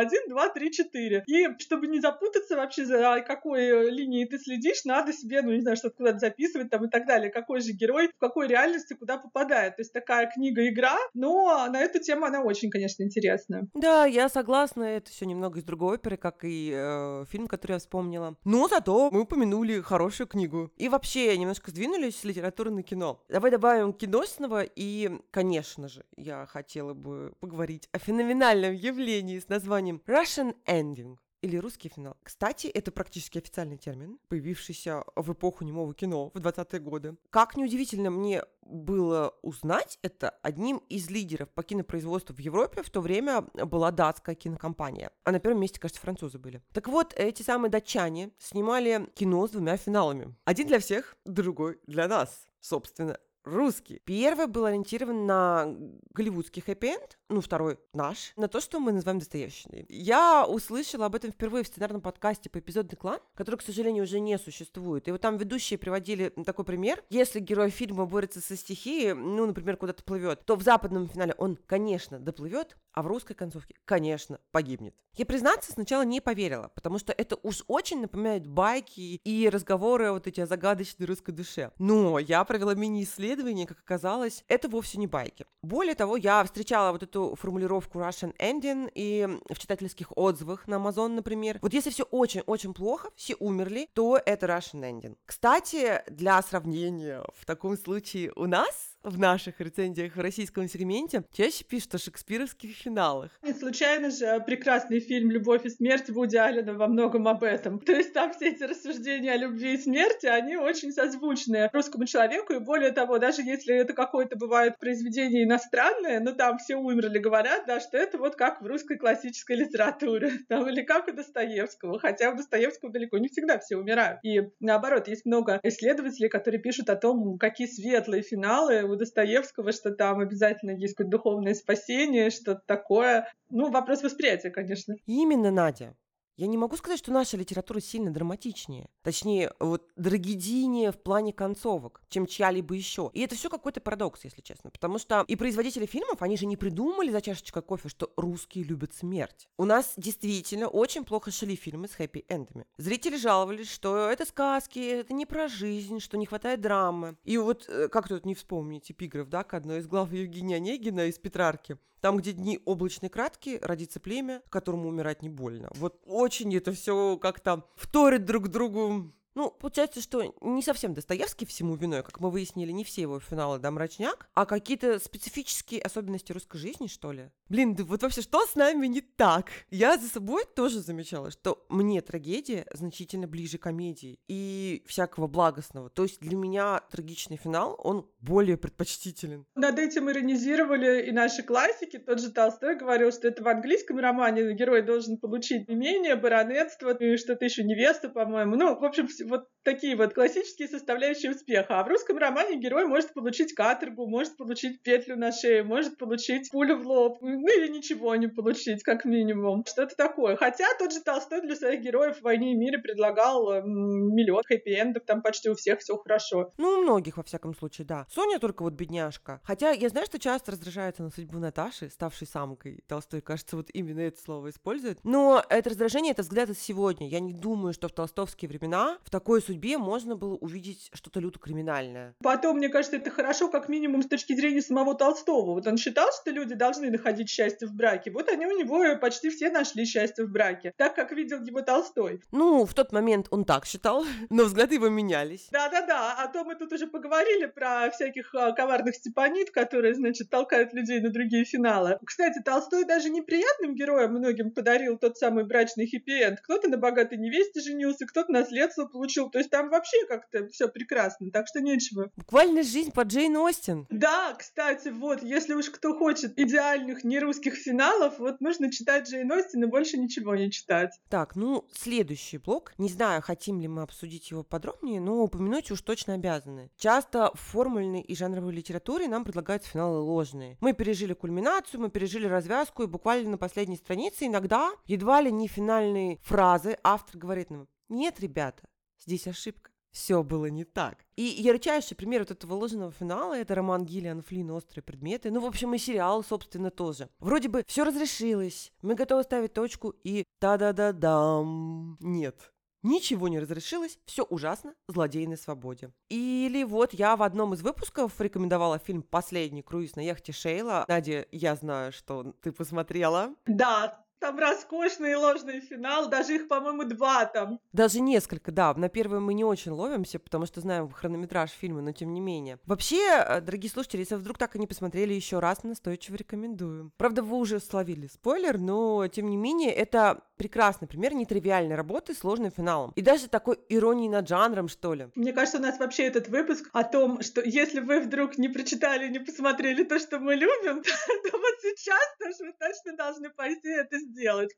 Speaker 2: 1, 2, 3, 4. И чтобы не запутаться вообще, за какой линии ты следишь, надо себе, ну, не знаю, что-то куда-то записывать там и так далее, какой же герой в какой реальности куда попадает. То есть такая книга-игра, но на эту тему она очень, конечно, интересная.
Speaker 1: Да, я согласна, это все немного из другой оперы, как и э, фильм, который я вспомнила. Но зато мы упомянули хорошую книгу. И вообще немножко сдвинулись с литературы на кино. Давай добавим киносного, и, конечно же, я хотела бы поговорить о феноменальном явлении с названием Russian Ending или русский финал. Кстати, это практически официальный термин, появившийся в эпоху немого кино в 20-е годы. Как неудивительно мне было узнать это, одним из лидеров по кинопроизводству в Европе в то время была датская кинокомпания. А на первом месте, кажется, французы были. Так вот, эти самые датчане снимали кино с двумя финалами. Один для всех, другой для нас собственно, русский. Первый был ориентирован на голливудский хэппи-энд, ну, второй наш, на то, что мы называем Достоевщиной. Я услышала об этом впервые в сценарном подкасте по эпизодный клан, который, к сожалению, уже не существует. И вот там ведущие приводили такой пример. Если герой фильма борется со стихией, ну, например, куда-то плывет, то в западном финале он, конечно, доплывет, а в русской концовке, конечно, погибнет. Я, признаться, сначала не поверила, потому что это уж очень напоминает байки и разговоры вот эти о загадочной русской душе. Но я провела мини-исследование, как оказалось, это вовсе не байки. Более того, я встречала вот эту формулировку Russian Ending и в читательских отзывах на Amazon, например. Вот если все очень-очень плохо, все умерли, то это Russian Ending. Кстати, для сравнения, в таком случае у нас в наших рецензиях в российском сегменте чаще пишут о шекспировских финалах.
Speaker 2: Не случайно же прекрасный фильм «Любовь и смерть» Вуди Аллена во многом об этом. То есть там все эти рассуждения о любви и смерти, они очень созвучны русскому человеку, и более того, даже если это какое-то бывает произведение иностранное, но там все умерли, говорят, да, что это вот как в русской классической литературе, там, или как у Достоевского, хотя у Достоевского далеко не всегда все умирают. И наоборот, есть много исследователей, которые пишут о том, какие светлые финалы у Достоевского, что там обязательно есть какое-то духовное спасение, что-то такое. Ну, вопрос восприятия, конечно.
Speaker 1: Именно, Надя. Я не могу сказать, что наша литература сильно драматичнее. Точнее, вот драгедийнее в плане концовок, чем чья-либо еще. И это все какой-то парадокс, если честно. Потому что и производители фильмов, они же не придумали за чашечкой кофе, что русские любят смерть. У нас действительно очень плохо шли фильмы с хэппи-эндами. Зрители жаловались, что это сказки, это не про жизнь, что не хватает драмы. И вот, э, как тут не вспомнить эпиграф, да, к одной из глав Евгения Онегина из Петрарки. Там, где дни облачные краткие, родится племя, которому умирать не больно. Вот очень это все как-то вторит друг другу ну, получается, что не совсем Достоевский всему виной, как мы выяснили, не все его финалы да мрачняк, а какие-то специфические особенности русской жизни, что ли. Блин, да вот вообще что с нами не так? Я за собой тоже замечала, что мне трагедия значительно ближе комедии и всякого благостного. То есть для меня трагичный финал, он более предпочтителен.
Speaker 2: Над этим иронизировали и наши классики. Тот же Толстой говорил, что это в английском романе герой должен получить имение, баронетство и что-то еще невесту, по-моему. Ну, в общем, вот такие вот классические составляющие успеха. А в русском романе герой может получить каторгу, может получить петлю на шее, может получить пулю в лоб, ну или ничего не получить, как минимум. Что-то такое. Хотя тот же Толстой для своих героев в «Войне и мире» предлагал миллион хэппи-эндов, там почти у всех все хорошо.
Speaker 1: Ну, у многих, во всяком случае, да. Соня только вот бедняжка. Хотя я знаю, что часто раздражается на судьбу Наташи, ставшей самкой. Толстой, кажется, вот именно это слово использует. Но это раздражение, это взгляд от сегодня. Я не думаю, что в толстовские времена в такой судьбе можно было увидеть что-то люто криминальное.
Speaker 2: Потом, мне кажется, это хорошо как минимум с точки зрения самого Толстого. Вот он считал, что люди должны находить счастье в браке. Вот они у него почти все нашли счастье в браке, так как видел его Толстой.
Speaker 1: Ну, в тот момент он так считал, но взгляды его менялись.
Speaker 2: Да-да-да, а то мы тут уже поговорили про всяких а, коварных степанит, которые, значит, толкают людей на другие финалы. Кстати, Толстой даже неприятным героям многим подарил тот самый брачный хэппи-энд. Кто-то на богатой невесте женился, кто-то наследство получил. То есть там вообще как-то все прекрасно, так что нечего.
Speaker 1: Буквально жизнь по Джейн Остин.
Speaker 2: Да, кстати, вот, если уж кто хочет идеальных нерусских финалов, вот нужно читать Джейн Остин и больше ничего не читать.
Speaker 1: Так, ну, следующий блок. Не знаю, хотим ли мы обсудить его подробнее, но упомянуть уж точно обязаны. Часто в формульной и жанровой литературе нам предлагают финалы ложные. Мы пережили кульминацию, мы пережили развязку, и буквально на последней странице иногда едва ли не финальные фразы автор говорит нам «Нет, ребята, здесь ошибка» все было не так. И ярчайший пример вот этого ложного финала — это роман Гиллиан Флинн «Острые предметы». Ну, в общем, и сериал, собственно, тоже. Вроде бы все разрешилось, мы готовы ставить точку, и та-да-да-дам. Нет, Ничего не разрешилось, все ужасно, злодей на свободе. Или вот я в одном из выпусков рекомендовала фильм «Последний круиз на яхте Шейла». Надя, я знаю, что ты посмотрела.
Speaker 2: Да, там роскошный ложный финал, даже их, по-моему, два там.
Speaker 1: Даже несколько, да. На первый мы не очень ловимся, потому что знаем хронометраж фильма, но тем не менее. Вообще, э, дорогие слушатели, если вдруг так и не посмотрели еще раз, настойчиво рекомендую. Правда, вы уже словили спойлер, но тем не менее, это прекрасный пример нетривиальной работы с сложным финалом. И даже такой иронии над жанром, что ли.
Speaker 2: Мне кажется, у нас вообще этот выпуск о том, что если вы вдруг не прочитали, не посмотрели то, что мы любим, то, то вот сейчас тоже вы точно должны пойти это сделать.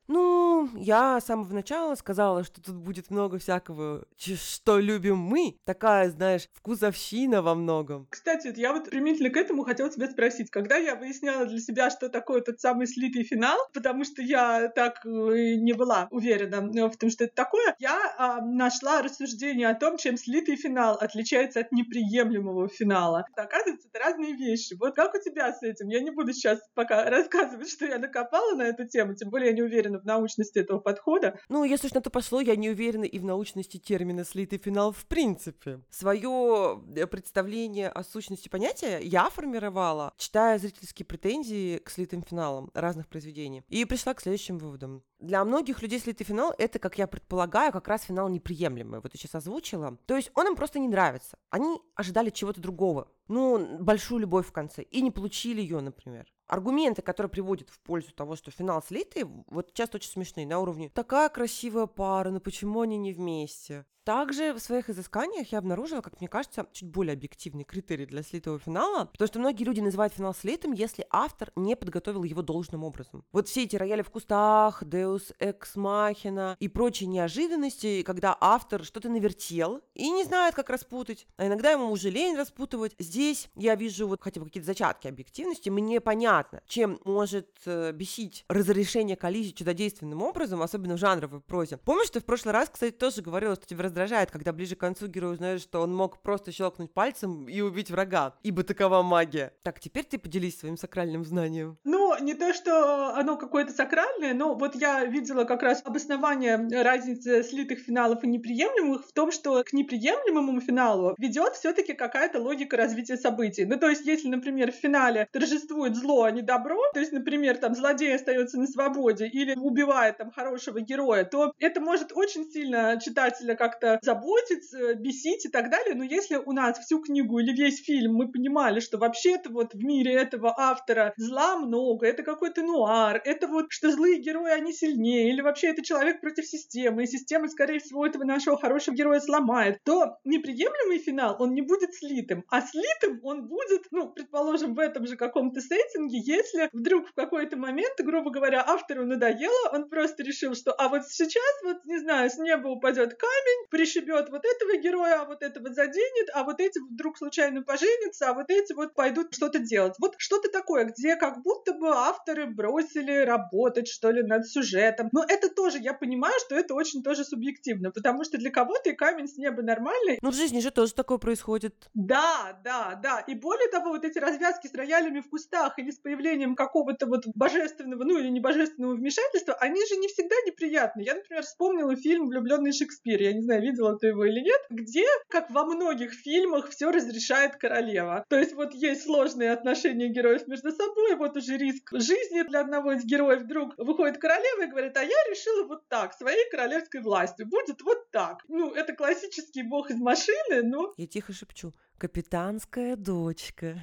Speaker 1: Ну, я с самого начала сказала, что тут будет много всякого, что любим мы. Такая, знаешь, вкусовщина во многом.
Speaker 2: Кстати, я вот примительно к этому хотела тебя спросить. Когда я выясняла для себя, что такое тот самый слитый финал, потому что я так э, не была уверена в том, что это такое, я а, нашла рассуждение о том, чем слитый финал отличается от неприемлемого финала. Оказывается, это разные вещи. Вот как у тебя с этим? Я не буду сейчас пока рассказывать, что я накопала на эту тему, тем более я не уверена в научности этого подхода.
Speaker 1: Ну, если уж на то пошло, я не уверена и в научности термина «слитый финал» в принципе. Свое э, представление о сущности понятия я формировала, читая зрительские претензии к слитым финалам разных произведений, и пришла к следующим выводам. Для многих людей слитый финал — это, как я предполагаю, как раз финал неприемлемый. Вот я сейчас озвучила. То есть он им просто не нравится. Они ожидали чего-то другого. Ну, большую любовь в конце. И не получили ее, например. Аргументы, которые приводят в пользу того, что финал слитый, вот часто очень смешные, на уровне «такая красивая пара, но почему они не вместе?» Также в своих изысканиях я обнаружила, как мне кажется, чуть более объективный критерий для слитого финала, потому что многие люди называют финал слитым, если автор не подготовил его должным образом. Вот все эти рояли в кустах, Deus Ex Machina и прочие неожиданности, когда автор что-то навертел и не знает, как распутать, а иногда ему уже лень распутывать. Здесь я вижу вот хотя бы какие-то зачатки объективности, мне понятно, чем может э, бесить разрешение коллизии чудодейственным образом, особенно в жанровой прозе. Помнишь, ты в прошлый раз, кстати, тоже говорила, что тебе раздражает, когда ближе к концу герой узнает, что он мог просто щелкнуть пальцем и убить врага, ибо такова магия. Так, теперь ты поделись своим сакральным знанием.
Speaker 2: Ну, не то, что оно какое-то сакральное, но вот я видела как раз обоснование разницы слитых финалов и неприемлемых в том, что к неприемлемому финалу ведет все-таки какая-то логика развития событий. Ну, то есть, если, например, в финале торжествует зло, а не добро, то есть, например, там злодей остается на свободе или убивает там хорошего героя, то это может очень сильно читателя как-то как-то заботить, э, бесить и так далее. Но если у нас всю книгу или весь фильм мы понимали, что вообще-то вот в мире этого автора зла много, это какой-то нуар, это вот что злые герои, они сильнее, или вообще это человек против системы, и система, скорее всего, этого нашего хорошего героя сломает, то неприемлемый финал, он не будет слитым. А слитым он будет, ну, предположим, в этом же каком-то сеттинге, если вдруг в какой-то момент, грубо говоря, автору надоело, он просто решил, что а вот сейчас вот, не знаю, с неба упадет камень, пришибет вот этого героя, а вот этого заденет, а вот эти вдруг случайно поженятся, а вот эти вот пойдут что-то делать. Вот что-то такое, где как будто бы авторы бросили работать, что ли, над сюжетом. Но это тоже, я понимаю, что это очень тоже субъективно, потому что для кого-то и камень с неба нормальный.
Speaker 1: Ну, в жизни же тоже такое происходит.
Speaker 2: Да, да, да. И более того, вот эти развязки с роялями в кустах или с появлением какого-то вот божественного, ну или не божественного вмешательства, они же не всегда неприятны. Я, например, вспомнила фильм «Влюбленный Шекспир», я не знаю, видела ты его или нет, где, как во многих фильмах, все разрешает королева. То есть вот есть сложные отношения героев между собой, вот уже риск жизни для одного из героев вдруг выходит королева и говорит, а я решила вот так, своей королевской властью, будет вот так. Ну, это классический бог из машины, но...
Speaker 1: Я тихо шепчу, капитанская дочка.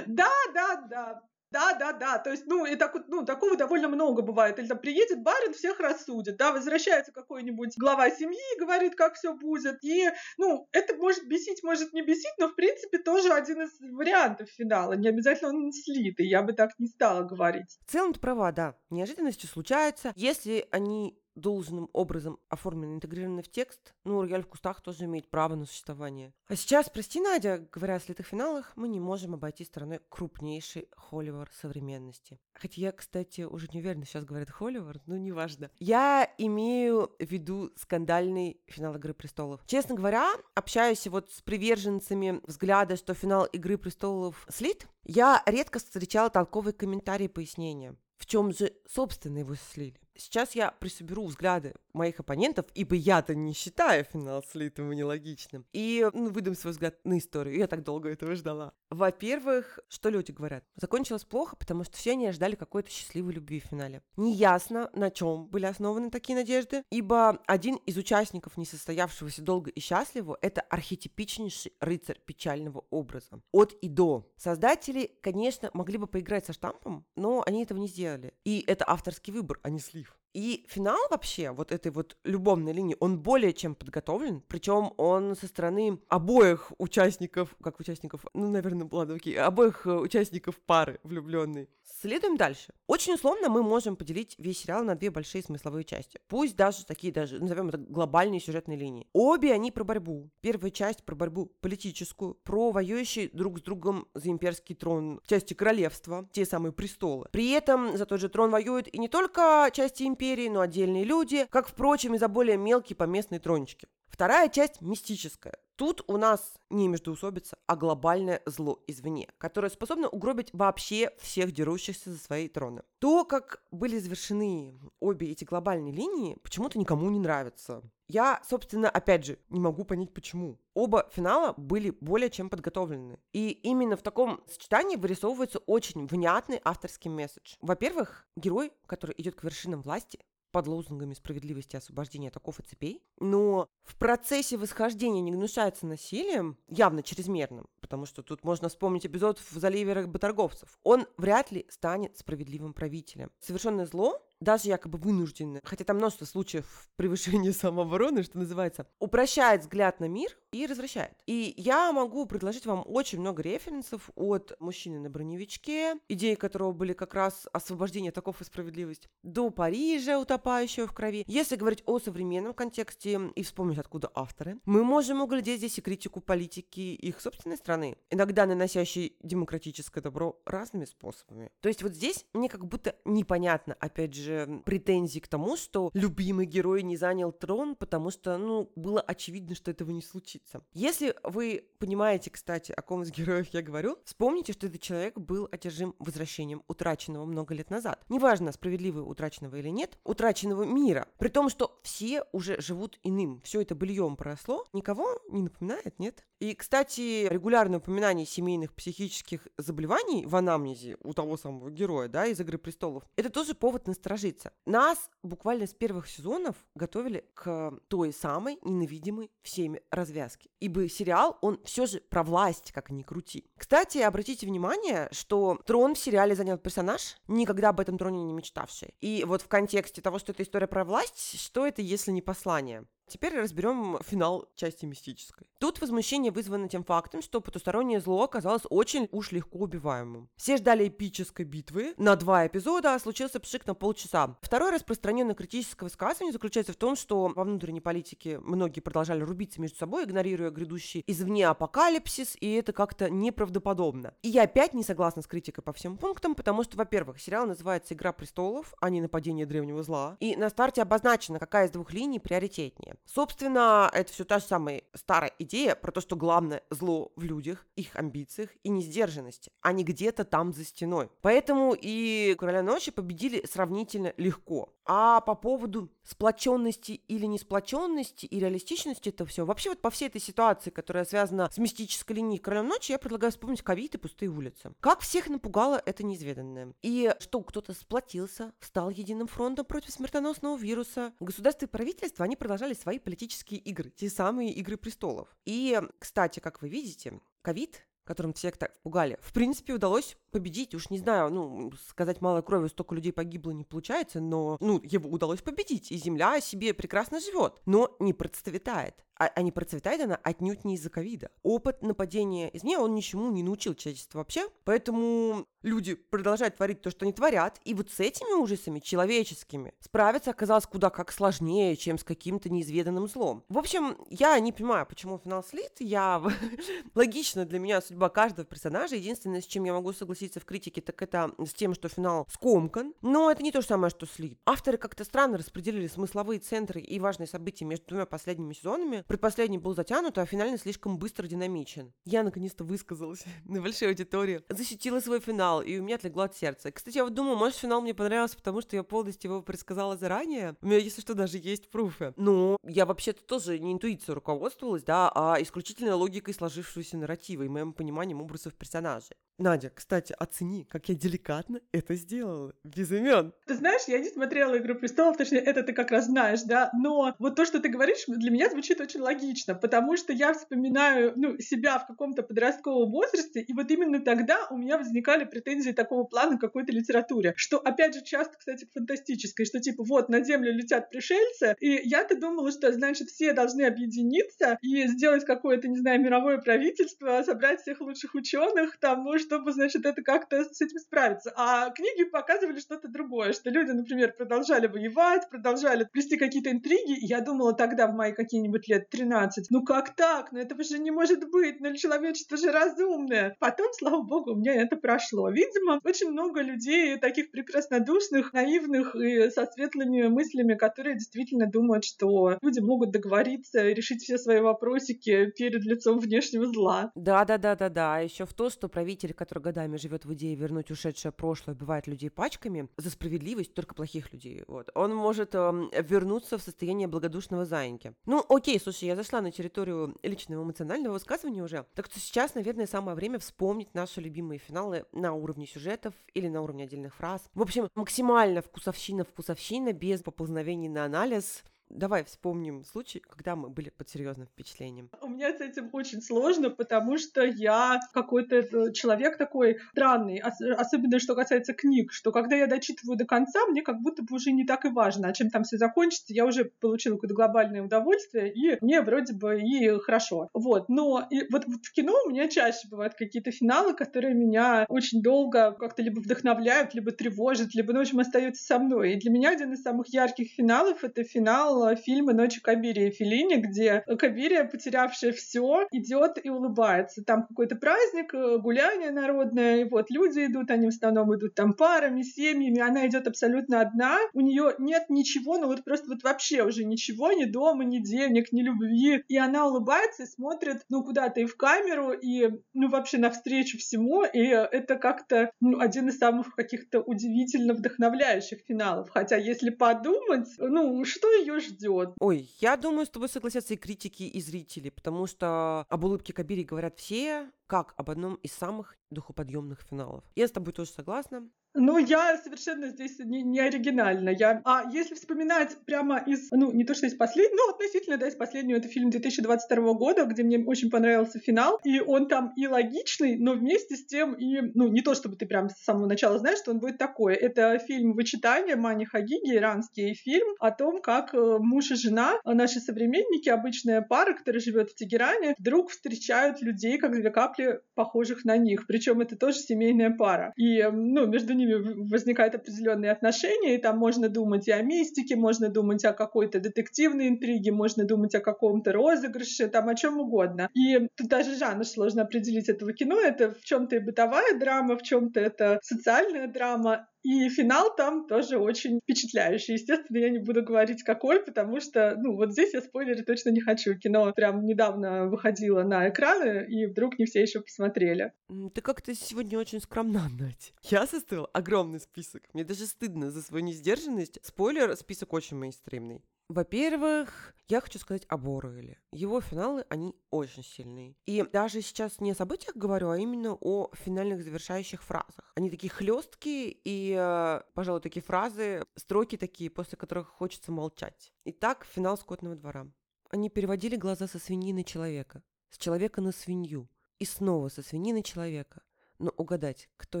Speaker 2: Да, да, да. Да, да, да. То есть, ну, и так, ну, такого довольно много бывает. Или там приедет барин, всех рассудит, да, возвращается какой-нибудь глава семьи и говорит, как все будет. И, ну, это может бесить, может не бесить, но, в принципе, тоже один из вариантов финала. Не обязательно он слитый, я бы так не стала говорить.
Speaker 1: В целом ты права, да. Неожиданности случаются. Если они должным образом оформлены, интегрированы в текст, ну, рояль в кустах тоже имеет право на существование. А сейчас, прости, Надя, говоря о слитых финалах, мы не можем обойти стороной крупнейший холивар современности. Хотя я, кстати, уже не уверена, сейчас говорят холивар, но неважно. Я имею в виду скандальный финал «Игры престолов». Честно говоря, общаюсь вот с приверженцами взгляда, что финал «Игры престолов» слит, я редко встречала толковые комментарии и пояснения. В чем же, собственно, его слили? Сейчас я присоберу взгляды моих оппонентов, ибо я-то не считаю финал слитым и нелогичным. И ну, выдам свой взгляд на историю. Я так долго этого ждала. Во-первых, что люди говорят? Закончилось плохо, потому что все они ожидали какой-то счастливой любви в финале. Неясно, на чем были основаны такие надежды, ибо один из участников несостоявшегося долго и счастливо — это архетипичнейший рыцарь печального образа. От и до. Создатели, конечно, могли бы поиграть со штампом, но они этого не сделали. И это авторский выбор, а не слив. И финал вообще вот этой вот любовной линии, он более чем подготовлен, причем он со стороны обоих участников, как участников, ну, наверное, ладно, окей, обоих э, участников пары влюбленной. Следуем дальше. Очень условно мы можем поделить весь сериал на две большие смысловые части. Пусть даже такие, даже, назовем это глобальные сюжетные линии. Обе они про борьбу. Первая часть про борьбу политическую, про воюющий друг с другом за имперский трон части королевства, те самые престолы. При этом за тот же трон воюют и не только части империи, но отдельные люди, как, впрочем, и за более мелкие поместные трончики. Вторая часть мистическая. Тут у нас не междоусобица, а глобальное зло извне, которое способно угробить вообще всех дерущихся за свои троны. То, как были завершены обе эти глобальные линии, почему-то никому не нравится. Я, собственно, опять же, не могу понять, почему. Оба финала были более чем подготовлены. И именно в таком сочетании вырисовывается очень внятный авторский месседж. Во-первых, герой, который идет к вершинам власти, под лозунгами справедливости и освобождения таков и цепей, но в процессе восхождения не гнушается насилием, явно чрезмерным, потому что тут можно вспомнить эпизод в заливе работорговцев, он вряд ли станет справедливым правителем. Совершенное зло даже якобы вынуждены, хотя там множество случаев превышения самообороны, что называется, упрощает взгляд на мир и развращает. И я могу предложить вам очень много референсов от «Мужчины на броневичке», идеи которого были как раз освобождение таков и справедливость, до Парижа, утопающего в крови. Если говорить о современном контексте и вспомнить, откуда авторы, мы можем углядеть здесь и критику политики их собственной страны, иногда наносящей демократическое добро разными способами. То есть вот здесь мне как будто непонятно, опять же, же претензий к тому, что любимый герой не занял трон, потому что, ну, было очевидно, что этого не случится. Если вы понимаете, кстати, о ком из героев я говорю, вспомните, что этот человек был одержим возвращением утраченного много лет назад. Неважно, справедливо утраченного или нет, утраченного мира. При том, что все уже живут иным. Все это быльем проросло, никого не напоминает, нет? И, кстати, регулярное упоминание семейных психических заболеваний в анамнезе у того самого героя, да, из «Игры престолов», это тоже повод насторожиться. Нас буквально с первых сезонов готовили к той самой ненавидимой всеми развязке. Ибо сериал, он все же про власть, как ни крути. Кстати, обратите внимание, что трон в сериале занял персонаж, никогда об этом троне не мечтавший. И вот в контексте того, что это история про власть, что это, если не послание? Теперь разберем финал части мистической. Тут возмущение вызвано тем фактом, что потустороннее зло оказалось очень уж легко убиваемым. Все ждали эпической битвы на два эпизода, а случился пшик на полчаса часа. Второе распространенное критическое высказывание заключается в том, что во внутренней политике многие продолжали рубиться между собой, игнорируя грядущий извне апокалипсис, и это как-то неправдоподобно. И я опять не согласна с критикой по всем пунктам, потому что, во-первых, сериал называется «Игра престолов», а не «Нападение древнего зла», и на старте обозначено, какая из двух линий приоритетнее. Собственно, это все та же самая старая идея про то, что главное зло в людях, их амбициях и несдержанности, а не где-то там за стеной. Поэтому и «Короля ночи» победили сравнительно легко. А по поводу сплоченности или не сплоченности и реалистичности это все, вообще вот по всей этой ситуации, которая связана с мистической линией Короля ночи, я предлагаю вспомнить ковид и пустые улицы. Как всех напугало это неизведанное. И что кто-то сплотился, встал единым фронтом против смертоносного вируса. Государство и правительство, они продолжали свои политические игры, те самые игры престолов. И, кстати, как вы видите, ковид которым всех так пугали, в принципе, удалось победить. Уж не знаю, ну, сказать малой крови столько людей погибло не получается, но, ну, его удалось победить, и Земля себе прекрасно живет, но не процветает а, а не процветает она отнюдь не из-за ковида. Опыт нападения извне, он ничему не научил человечество вообще, поэтому люди продолжают творить то, что они творят, и вот с этими ужасами человеческими справиться оказалось куда как сложнее, чем с каким-то неизведанным злом. В общем, я не понимаю, почему финал слит, я... Логично для меня судьба каждого персонажа, единственное, с чем я могу согласиться в критике, так это с тем, что финал скомкан, но это не то же самое, что слит. Авторы как-то странно распределили смысловые центры и важные события между двумя последними сезонами, Предпоследний был затянут, а финальный слишком быстро динамичен. Я наконец-то высказалась на большой аудитории, защитила свой финал, и у меня отлегло от сердца. Кстати, я вот думаю, может, финал мне понравился, потому что я полностью его предсказала заранее. У меня, если что, даже есть пруфы. Но я вообще-то тоже не интуицией руководствовалась, да, а исключительно логикой сложившегося нарратива и моим пониманием образов персонажей. Надя, кстати, оцени, как я деликатно это сделала. Без имен.
Speaker 2: Ты знаешь, я не смотрела «Игру престолов», точнее, это ты как раз знаешь, да, но вот то, что ты говоришь, для меня звучит очень логично, потому что я вспоминаю, ну, себя в каком-то подростковом возрасте, и вот именно тогда у меня возникали претензии такого плана к какой-то литературе, что, опять же, часто, кстати, к фантастической, что, типа, вот, на Землю летят пришельцы, и я-то думала, что, значит, все должны объединиться и сделать какое-то, не знаю, мировое правительство, собрать всех лучших ученых, может, чтобы, значит, это как-то с этим справиться. А книги показывали что-то другое, что люди, например, продолжали воевать, продолжали плести какие-то интриги. Я думала тогда, в мои какие-нибудь лет 13, ну как так? Ну этого же не может быть, ну человечество же разумное. Потом, слава богу, у меня это прошло. Видимо, очень много людей таких прекраснодушных, наивных и со светлыми мыслями, которые действительно думают, что люди могут договориться и решить все свои вопросики перед лицом внешнего зла.
Speaker 1: Да, да, да, да, да. А еще в то, что правитель который годами живет в идее вернуть ушедшее прошлое, убивает людей пачками, за справедливость только плохих людей. Вот. Он может э, вернуться в состояние благодушного заиньки. Ну, окей, слушай, я зашла на территорию личного эмоционального высказывания уже, так что сейчас, наверное, самое время вспомнить наши любимые финалы на уровне сюжетов или на уровне отдельных фраз. В общем, максимально вкусовщина-вкусовщина, без поползновений на анализ – Давай вспомним случай, когда мы были под серьезным впечатлением.
Speaker 2: У меня с этим очень сложно, потому что я какой-то э, человек такой странный, особенно что касается книг, что когда я дочитываю до конца, мне как будто бы уже не так и важно, а чем там все закончится, я уже получила какое-то глобальное удовольствие, и мне вроде бы и хорошо. Вот, но и вот в кино у меня чаще бывают какие-то финалы, которые меня очень долго как-то либо вдохновляют, либо тревожат, либо, ну, в общем, остаются со мной. И для меня один из самых ярких финалов — это финал смотрела фильмы «Ночи Кабири» Филини, где Кабирия, потерявшая все, идет и улыбается. Там какой-то праздник, э, гуляние народное, и вот люди идут, они в основном идут там парами, семьями, она идет абсолютно одна, у нее нет ничего, ну вот просто вот вообще уже ничего, ни дома, ни денег, ни любви, и она улыбается и смотрит, ну, куда-то и в камеру, и, ну, вообще навстречу всему, и это как-то, ну, один из самых каких-то удивительно вдохновляющих финалов. Хотя, если подумать, ну, что ее ждет.
Speaker 1: Ой, я думаю, с тобой согласятся и критики, и зрители, потому что об улыбке Кабири говорят все, как об одном из самых духоподъемных финалов. Я с тобой тоже согласна.
Speaker 2: Ну, я совершенно здесь не, не оригинальна. Я... А если вспоминать прямо из, ну, не то, что из последнего, ну, относительно, да, из последнего, это фильм 2022 года, где мне очень понравился финал, и он там и логичный, но вместе с тем и, ну, не то, чтобы ты прям с самого начала знаешь, что он будет такой. Это фильм «Вычитание» Мани Хагиги, иранский фильм о том, как э, муж и жена, э, наши современники, обычная пара, которая живет в Тегеране, вдруг встречают людей, как две капли капли похожих на них. Причем это тоже семейная пара. И ну, между ними возникают определенные отношения, и там можно думать и о мистике, можно думать о какой-то детективной интриге, можно думать о каком-то розыгрыше, там о чем угодно. И тут даже жанр сложно определить этого кино. Это в чем-то и бытовая драма, в чем-то это социальная драма. И финал там тоже очень впечатляющий. Естественно, я не буду говорить какой, потому что, ну, вот здесь я спойлеры точно не хочу. Кино прям недавно выходило на экраны, и вдруг не все еще посмотрели.
Speaker 1: Ты как-то сегодня очень скромна, Надя. Я составила огромный список. Мне даже стыдно за свою несдержанность. Спойлер, список очень мейнстримный. Во-первых, я хочу сказать об Оруэле. Его финалы, они очень сильные. И даже сейчас не о событиях говорю, а именно о финальных завершающих фразах. Они такие хлесткие и, э, пожалуй, такие фразы, строки такие, после которых хочется молчать. Итак, финал «Скотного двора». Они переводили глаза со свиньи на человека, с человека на свинью и снова со свиньи на человека. Но угадать, кто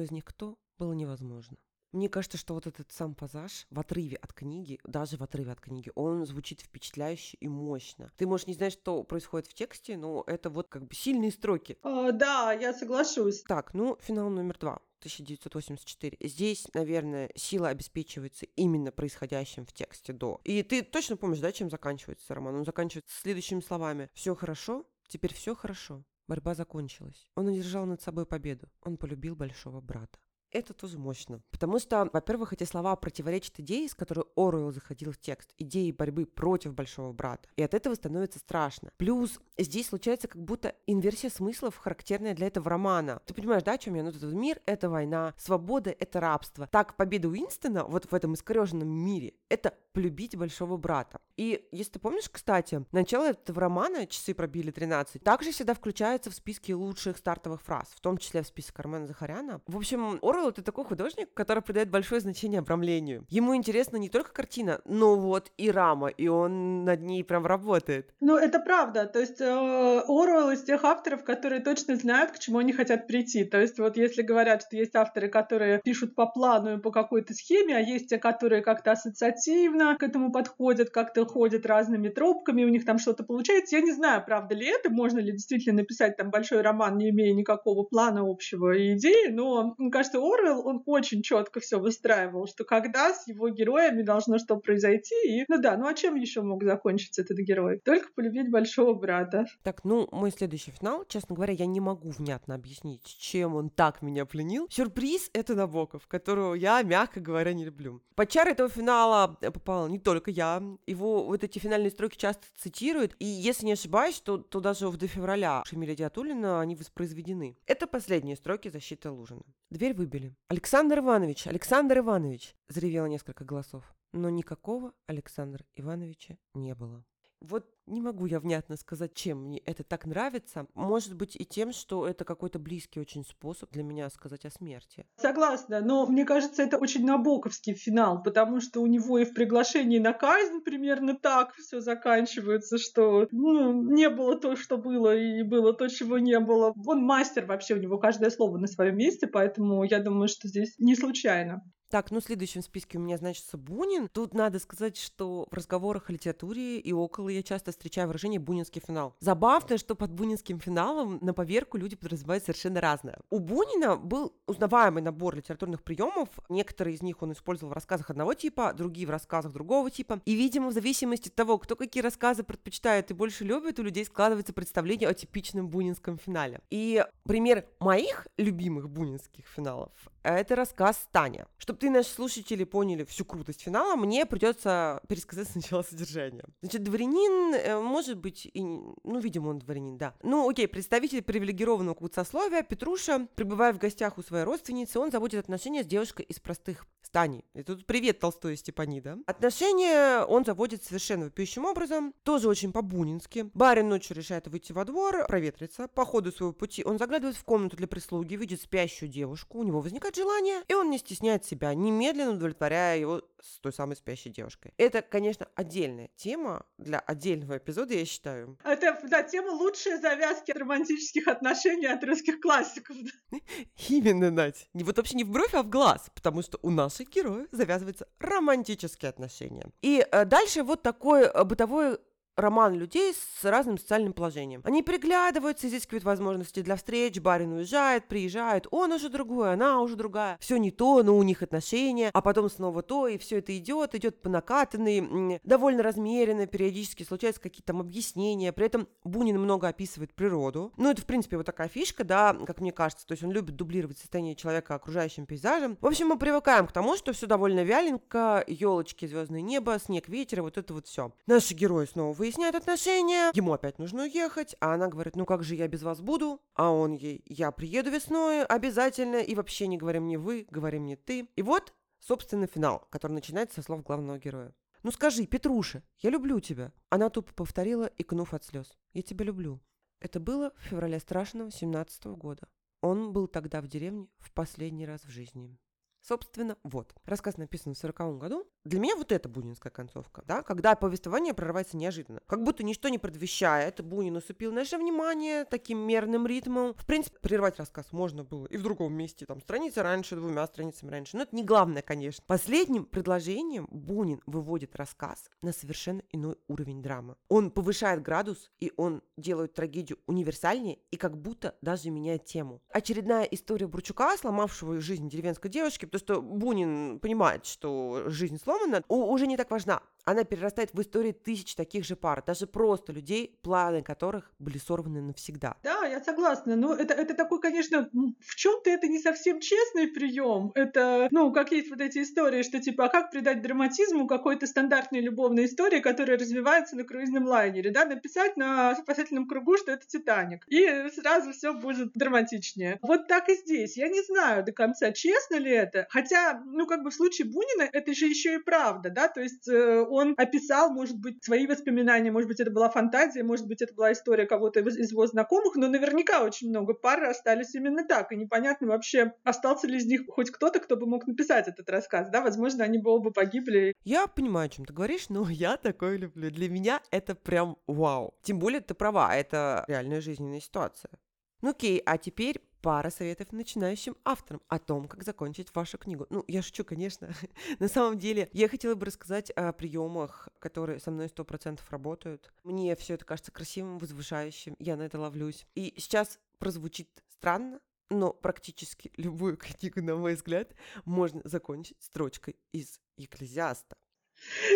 Speaker 1: из них кто, было невозможно. Мне кажется, что вот этот сам пассаж в отрыве от книги, даже в отрыве от книги, он звучит впечатляюще и мощно. Ты, можешь не знать, что происходит в тексте, но это вот как бы сильные строки.
Speaker 2: О, да, я соглашусь.
Speaker 1: Так, ну, финал номер два. 1984. Здесь, наверное, сила обеспечивается именно происходящим в тексте до. И ты точно помнишь, да, чем заканчивается роман? Он заканчивается следующими словами. Все хорошо, теперь все хорошо. Борьба закончилась. Он одержал над собой победу. Он полюбил большого брата. Это тоже мощно. Потому что, во-первых, эти слова противоречат идее, с которой Оруэлл заходил в текст, идеи борьбы против большого брата. И от этого становится страшно. Плюс здесь случается как будто инверсия смыслов, характерная для этого романа. Ты понимаешь, да, о чем я? Ну, этот мир — это война, свобода — это рабство. Так, победа Уинстона вот в этом искореженном мире — это полюбить большого брата. И если ты помнишь, кстати, начало этого романа «Часы пробили 13» также всегда включается в списке лучших стартовых фраз, в том числе в список Армена Захаряна. В общем, Орвелл — это такой художник, который придает большое значение обрамлению. Ему интересна не только картина, но вот и рама, и он над ней прям работает.
Speaker 2: Ну, это правда. То есть э, Орвелл из тех авторов, которые точно знают, к чему они хотят прийти. То есть вот если говорят, что есть авторы, которые пишут по плану и по какой-то схеме, а есть те, которые как-то ассоциативно, к этому подходят, как-то ходят разными тропками, у них там что-то получается. Я не знаю, правда ли это, можно ли действительно написать там большой роман, не имея никакого плана общего и идеи, но, мне кажется, Орвелл, он очень четко все выстраивал, что когда с его героями должно что произойти, и, ну да, ну а чем еще мог закончиться этот герой? Только полюбить большого брата.
Speaker 1: Так, ну, мой следующий финал, честно говоря, я не могу внятно объяснить, чем он так меня пленил. Сюрприз — это Набоков, которого я, мягко говоря, не люблю. Под чар этого финала попал попала не только я. Его вот эти финальные строки часто цитируют. И если не ошибаюсь, то, то даже в до февраля Шамиля Диатулина они воспроизведены. Это последние строки защиты Лужина. Дверь выбили. «Александр Иванович! Александр Иванович!» Заревело несколько голосов. Но никакого Александра Ивановича не было. Вот не могу я внятно сказать, чем мне это так нравится. Может быть и тем, что это какой-то близкий очень способ для меня сказать о смерти.
Speaker 2: Согласна, но мне кажется, это очень набоковский финал, потому что у него и в приглашении на казнь примерно так все заканчивается, что ну, не было то, что было, и было то, чего не было. Он мастер вообще, у него каждое слово на своем месте, поэтому я думаю, что здесь не случайно.
Speaker 1: Так, ну в следующем списке у меня значится Бунин. Тут надо сказать, что в разговорах о литературе и около я часто встречаю выражение «бунинский финал». Забавно, что под бунинским финалом на поверку люди подразумевают совершенно разное. У Бунина был узнаваемый набор литературных приемов. Некоторые из них он использовал в рассказах одного типа, другие в рассказах другого типа. И, видимо, в зависимости от того, кто какие рассказы предпочитает и больше любит, у людей складывается представление о типичном бунинском финале. И пример моих любимых бунинских финалов это рассказ Таня. Чтобы ты, наши слушатели, поняли всю крутость финала, мне придется пересказать сначала содержание. Значит, дворянин, э, может быть, и, ну, видимо, он дворянин, да. Ну, окей, представитель привилегированного сословия, Петруша, пребывая в гостях у своей родственницы, он заводит отношения с девушкой из простых станей. И тут привет Толстой и Степанида. Отношения он заводит совершенно вопиющим образом, тоже очень по-бунински. Барин ночью решает выйти во двор, проветриться. По ходу своего пути он заглядывает в комнату для прислуги, видит спящую девушку, у него возникает желание, и он не стесняет себя, немедленно удовлетворяя его с той самой спящей девушкой. Это, конечно, отдельная тема для отдельного эпизода, я считаю.
Speaker 2: Это, да, тема лучшие завязки романтических отношений от русских классиков.
Speaker 1: Именно, Надь. Не вот вообще не в бровь, а в глаз, потому что у наших героев завязываются романтические отношения. И э, дальше вот такой э, бытовой роман людей с разным социальным положением. Они приглядываются, изыскивают возможности для встреч, барин уезжает, приезжает, он уже другой, она уже другая. Все не то, но у них отношения, а потом снова то, и все это идет, идет по накатанной, довольно размеренно, периодически случаются какие-то там объяснения. При этом Бунин много описывает природу. Ну, это, в принципе, вот такая фишка, да, как мне кажется. То есть он любит дублировать состояние человека окружающим пейзажем. В общем, мы привыкаем к тому, что все довольно вяленько, елочки, звездное небо, снег, ветер, вот это вот все. Наши герои снова выясняют отношения, ему опять нужно уехать, а она говорит, ну как же я без вас буду? А он ей, я приеду весной обязательно, и вообще не говори мне вы, говори мне ты. И вот, собственно, финал, который начинается со слов главного героя. «Ну скажи, Петруша, я люблю тебя!» Она тупо повторила, икнув от слез. «Я тебя люблю». Это было в феврале страшного 17 -го года. Он был тогда в деревне в последний раз в жизни. Собственно, вот. Рассказ написан в 40 году. Для меня вот это бунинская концовка, да, когда повествование прорывается неожиданно. Как будто ничто не предвещает. Бунин усыпил наше внимание таким мерным ритмом. В принципе, прервать рассказ можно было и в другом месте, там, страница раньше, двумя страницами раньше. Но это не главное, конечно. Последним предложением Бунин выводит рассказ на совершенно иной уровень драмы. Он повышает градус, и он делает трагедию универсальнее и как будто даже меняет тему. Очередная история Бурчука, сломавшего жизнь деревенской девочки, потому что Бунин понимает, что жизнь сломана, уже не так важна она перерастает в истории тысяч таких же пар, даже просто людей, планы которых были сорваны навсегда.
Speaker 2: Да, я согласна. Но это, это такой, конечно, в чем-то это не совсем честный прием. Это, ну, как есть вот эти истории, что типа, а как придать драматизму какой-то стандартной любовной истории, которая развивается на круизном лайнере, да, написать на спасательном кругу, что это Титаник. И сразу все будет драматичнее. Вот так и здесь. Я не знаю до конца, честно ли это. Хотя, ну, как бы в случае Бунина это же еще и правда, да, то есть э, он описал, может быть, свои воспоминания, может быть, это была фантазия, может быть, это была история кого-то из его знакомых, но наверняка очень много пар остались именно так, и непонятно вообще, остался ли из них хоть кто-то, кто бы мог написать этот рассказ, да, возможно, они бы оба погибли.
Speaker 1: Я понимаю, о чем ты говоришь, но я такое люблю. Для меня это прям вау. Тем более ты права, это реальная жизненная ситуация. Ну окей, а теперь пара советов начинающим авторам о том, как закончить вашу книгу. Ну, я шучу, конечно. На самом деле, я хотела бы рассказать о приемах, которые со мной сто процентов работают. Мне все это кажется красивым, возвышающим, я на это ловлюсь. И сейчас прозвучит странно, но практически любую книгу, на мой взгляд, можно закончить строчкой из Екклезиаста.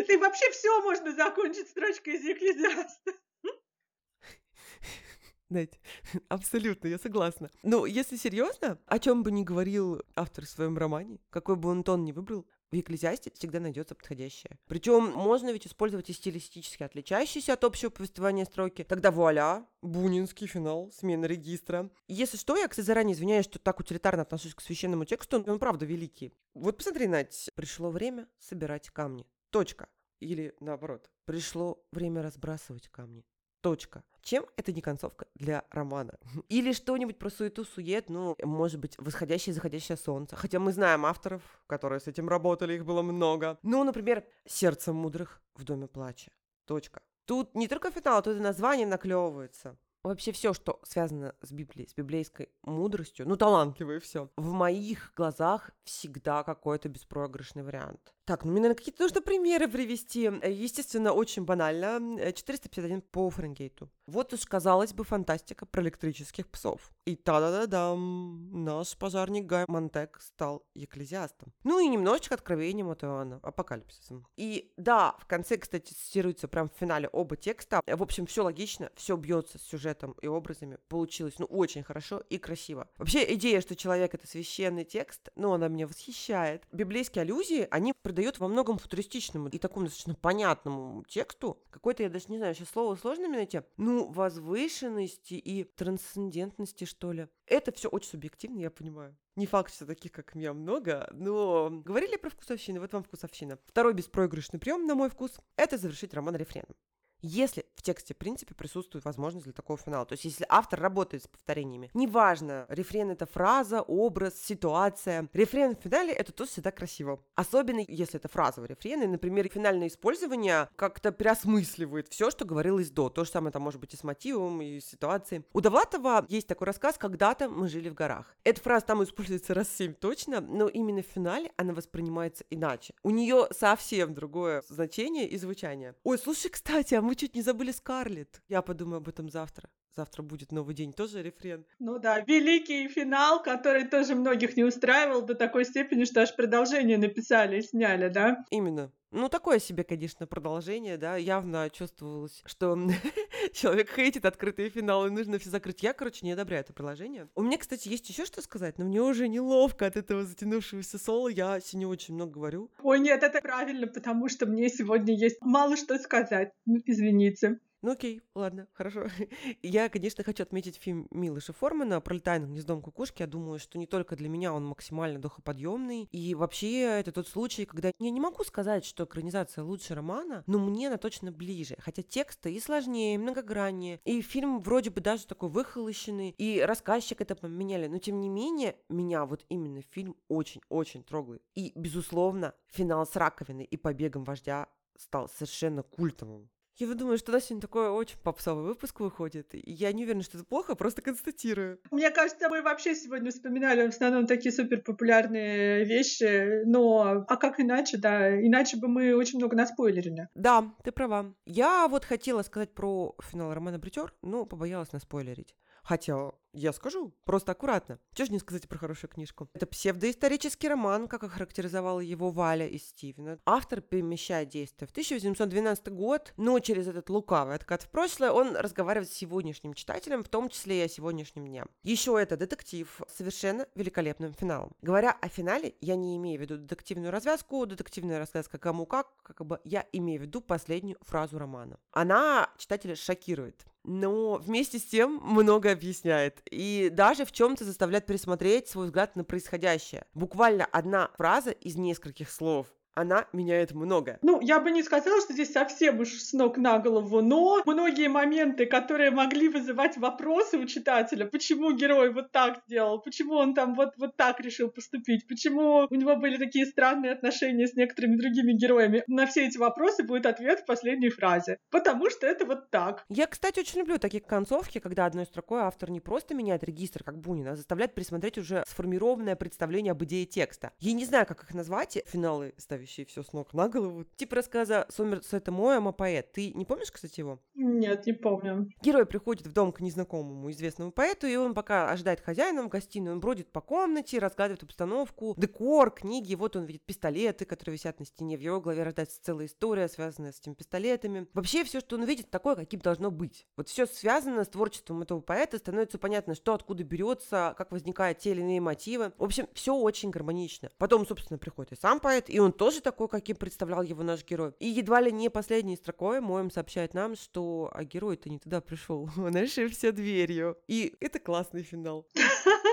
Speaker 2: Ты вообще все можно закончить строчкой из Екклезиаста.
Speaker 1: Знаете, абсолютно, я согласна. Но если серьезно, о чем бы ни говорил автор в своем романе, какой бы он тон ни выбрал, в Екклезиасте всегда найдется подходящее. Причем можно ведь использовать и стилистически отличающиеся от общего повествования строки. Тогда вуаля, бунинский финал, смена регистра. Если что, я, кстати, заранее извиняюсь, что так утилитарно отношусь к священному тексту, он правда великий. Вот посмотри, Надь, пришло время собирать камни. Точка. Или наоборот, пришло время разбрасывать камни. Точка. Чем это не концовка для романа? Или что-нибудь про суету-сует, ну, может быть, восходящее и заходящее солнце. Хотя мы знаем авторов, которые с этим работали, их было много. Ну, например, «Сердце мудрых в доме плача». Точка. Тут не только финал, тут и название наклевывается. Вообще все, что связано с Библией, с библейской мудростью, ну, талантливое все, в моих глазах всегда какой-то беспроигрышный вариант. Так, ну мне, наверное, какие-то нужно примеры привести. Естественно, очень банально. 451 по Фаренгейту. Вот уж, казалось бы, фантастика про электрических псов. И та-да-да-дам, наш пожарник Гай Монтек стал екклезиастом. Ну и немножечко откровением от Иоанна, апокалипсисом. И да, в конце, кстати, цитируется прям в финале оба текста. В общем, все логично, все бьется с сюжетом и образами. Получилось, ну, очень хорошо и красиво. Вообще, идея, что человек — это священный текст, ну, она меня восхищает. Библейские аллюзии, они придает во многом футуристичному и такому достаточно понятному тексту какой-то, я даже не знаю, сейчас слово сложно мне найти, ну, возвышенности и трансцендентности, что ли. Это все очень субъективно, я понимаю. Не факт, что таких, как меня, много, но говорили про вкусовщину, вот вам вкусовщина. Второй беспроигрышный прием, на мой вкус, это завершить роман рефреном если в тексте, в принципе, присутствует возможность для такого финала. То есть, если автор работает с повторениями, неважно, рефрен это фраза, образ, ситуация. Рефрен в финале это тоже всегда красиво. Особенно, если это фразовый рефрен, и, например, финальное использование как-то переосмысливает все, что говорилось до. То же самое там может быть и с мотивом, и с ситуацией. У Довлатова есть такой рассказ «Когда-то мы жили в горах». Эта фраза там используется раз семь точно, но именно в финале она воспринимается иначе. У нее совсем другое значение и звучание. Ой, слушай, кстати, а мы мы чуть не забыли Скарлетт. Я подумаю об этом завтра. Завтра будет новый день, тоже рефрен.
Speaker 2: Ну да, великий финал, который тоже многих не устраивал до такой степени, что аж продолжение написали и сняли, да?
Speaker 1: Именно. Ну, такое себе, конечно, продолжение, да, явно чувствовалось, что человек хейтит открытые финалы, нужно все закрыть. Я, короче, не одобряю это приложение. У меня, кстати, есть еще что сказать, но мне уже неловко от этого затянувшегося соло, я сегодня очень много говорю.
Speaker 2: Ой, нет, это правильно, потому что мне сегодня есть мало что сказать, ну, извините.
Speaker 1: Ну окей, ладно, хорошо. Я, конечно, хочу отметить фильм Милыша Формана «Пролетая над гнездом кукушки». Я думаю, что не только для меня он максимально духоподъемный. И вообще, это тот случай, когда я не могу сказать, что экранизация лучше романа, но мне она точно ближе. Хотя тексты и сложнее, и многограннее. И фильм вроде бы даже такой выхолощенный, и рассказчик это поменяли. Но тем не менее, меня вот именно фильм очень-очень трогает. И, безусловно, финал с раковиной и побегом вождя стал совершенно культовым. Я вот думаю, что у нас сегодня такой очень попсовый выпуск выходит. И я не уверена, что это плохо, просто констатирую.
Speaker 2: Мне кажется, мы вообще сегодня вспоминали в основном такие супер популярные вещи, но а как иначе, да? Иначе бы мы очень много наспойлерили.
Speaker 1: Да, ты права. Я вот хотела сказать про финал романа Бритер, но побоялась наспойлерить. Хотя я скажу, просто аккуратно. Чего же не сказать про хорошую книжку? Это псевдоисторический роман, как охарактеризовала его Валя из Стивена. Автор перемещает действие в 1812 год, но через этот лукавый откат в прошлое он разговаривает с сегодняшним читателем, в том числе и о сегодняшнем дне. Еще это детектив с совершенно великолепным финалом. Говоря о финале, я не имею в виду детективную развязку, детективная развязка кому как, как бы я имею в виду последнюю фразу романа. Она читателя шокирует но вместе с тем много объясняет и даже в чем-то заставляет пересмотреть свой взгляд на происходящее. Буквально одна фраза из нескольких слов она меняет много.
Speaker 2: Ну, я бы не сказала, что здесь совсем уж с ног на голову, но многие моменты, которые могли вызывать вопросы у читателя, почему герой вот так сделал, почему он там вот, вот так решил поступить, почему у него были такие странные отношения с некоторыми другими героями, на все эти вопросы будет ответ в последней фразе. Потому что это вот так.
Speaker 1: Я, кстати, очень люблю такие концовки, когда одной строкой автор не просто меняет регистр, как Бунин, а заставляет пересмотреть уже сформированное представление об идее текста. Я не знаю, как их назвать, финалы ставить ставящий все с ног на голову. Типа рассказа «Сомерс — это мой, ама поэт». Ты не помнишь, кстати, его?
Speaker 2: Нет, не помню.
Speaker 1: Герой приходит в дом к незнакомому известному поэту, и он пока ожидает хозяина в гостиную, он бродит по комнате, разгадывает обстановку, декор, книги, вот он видит пистолеты, которые висят на стене, в его голове рождается целая история, связанная с этими пистолетами. Вообще все, что он видит, такое, каким должно быть. Вот все связано с творчеством этого поэта, становится понятно, что откуда берется, как возникают те или иные мотивы. В общем, все очень гармонично. Потом, собственно, приходит и сам поэт, и он тоже тоже такой, каким представлял его наш герой. И едва ли не последней строкой Моем сообщает нам, что а герой-то не туда пришел, он ошибся дверью. И это классный финал.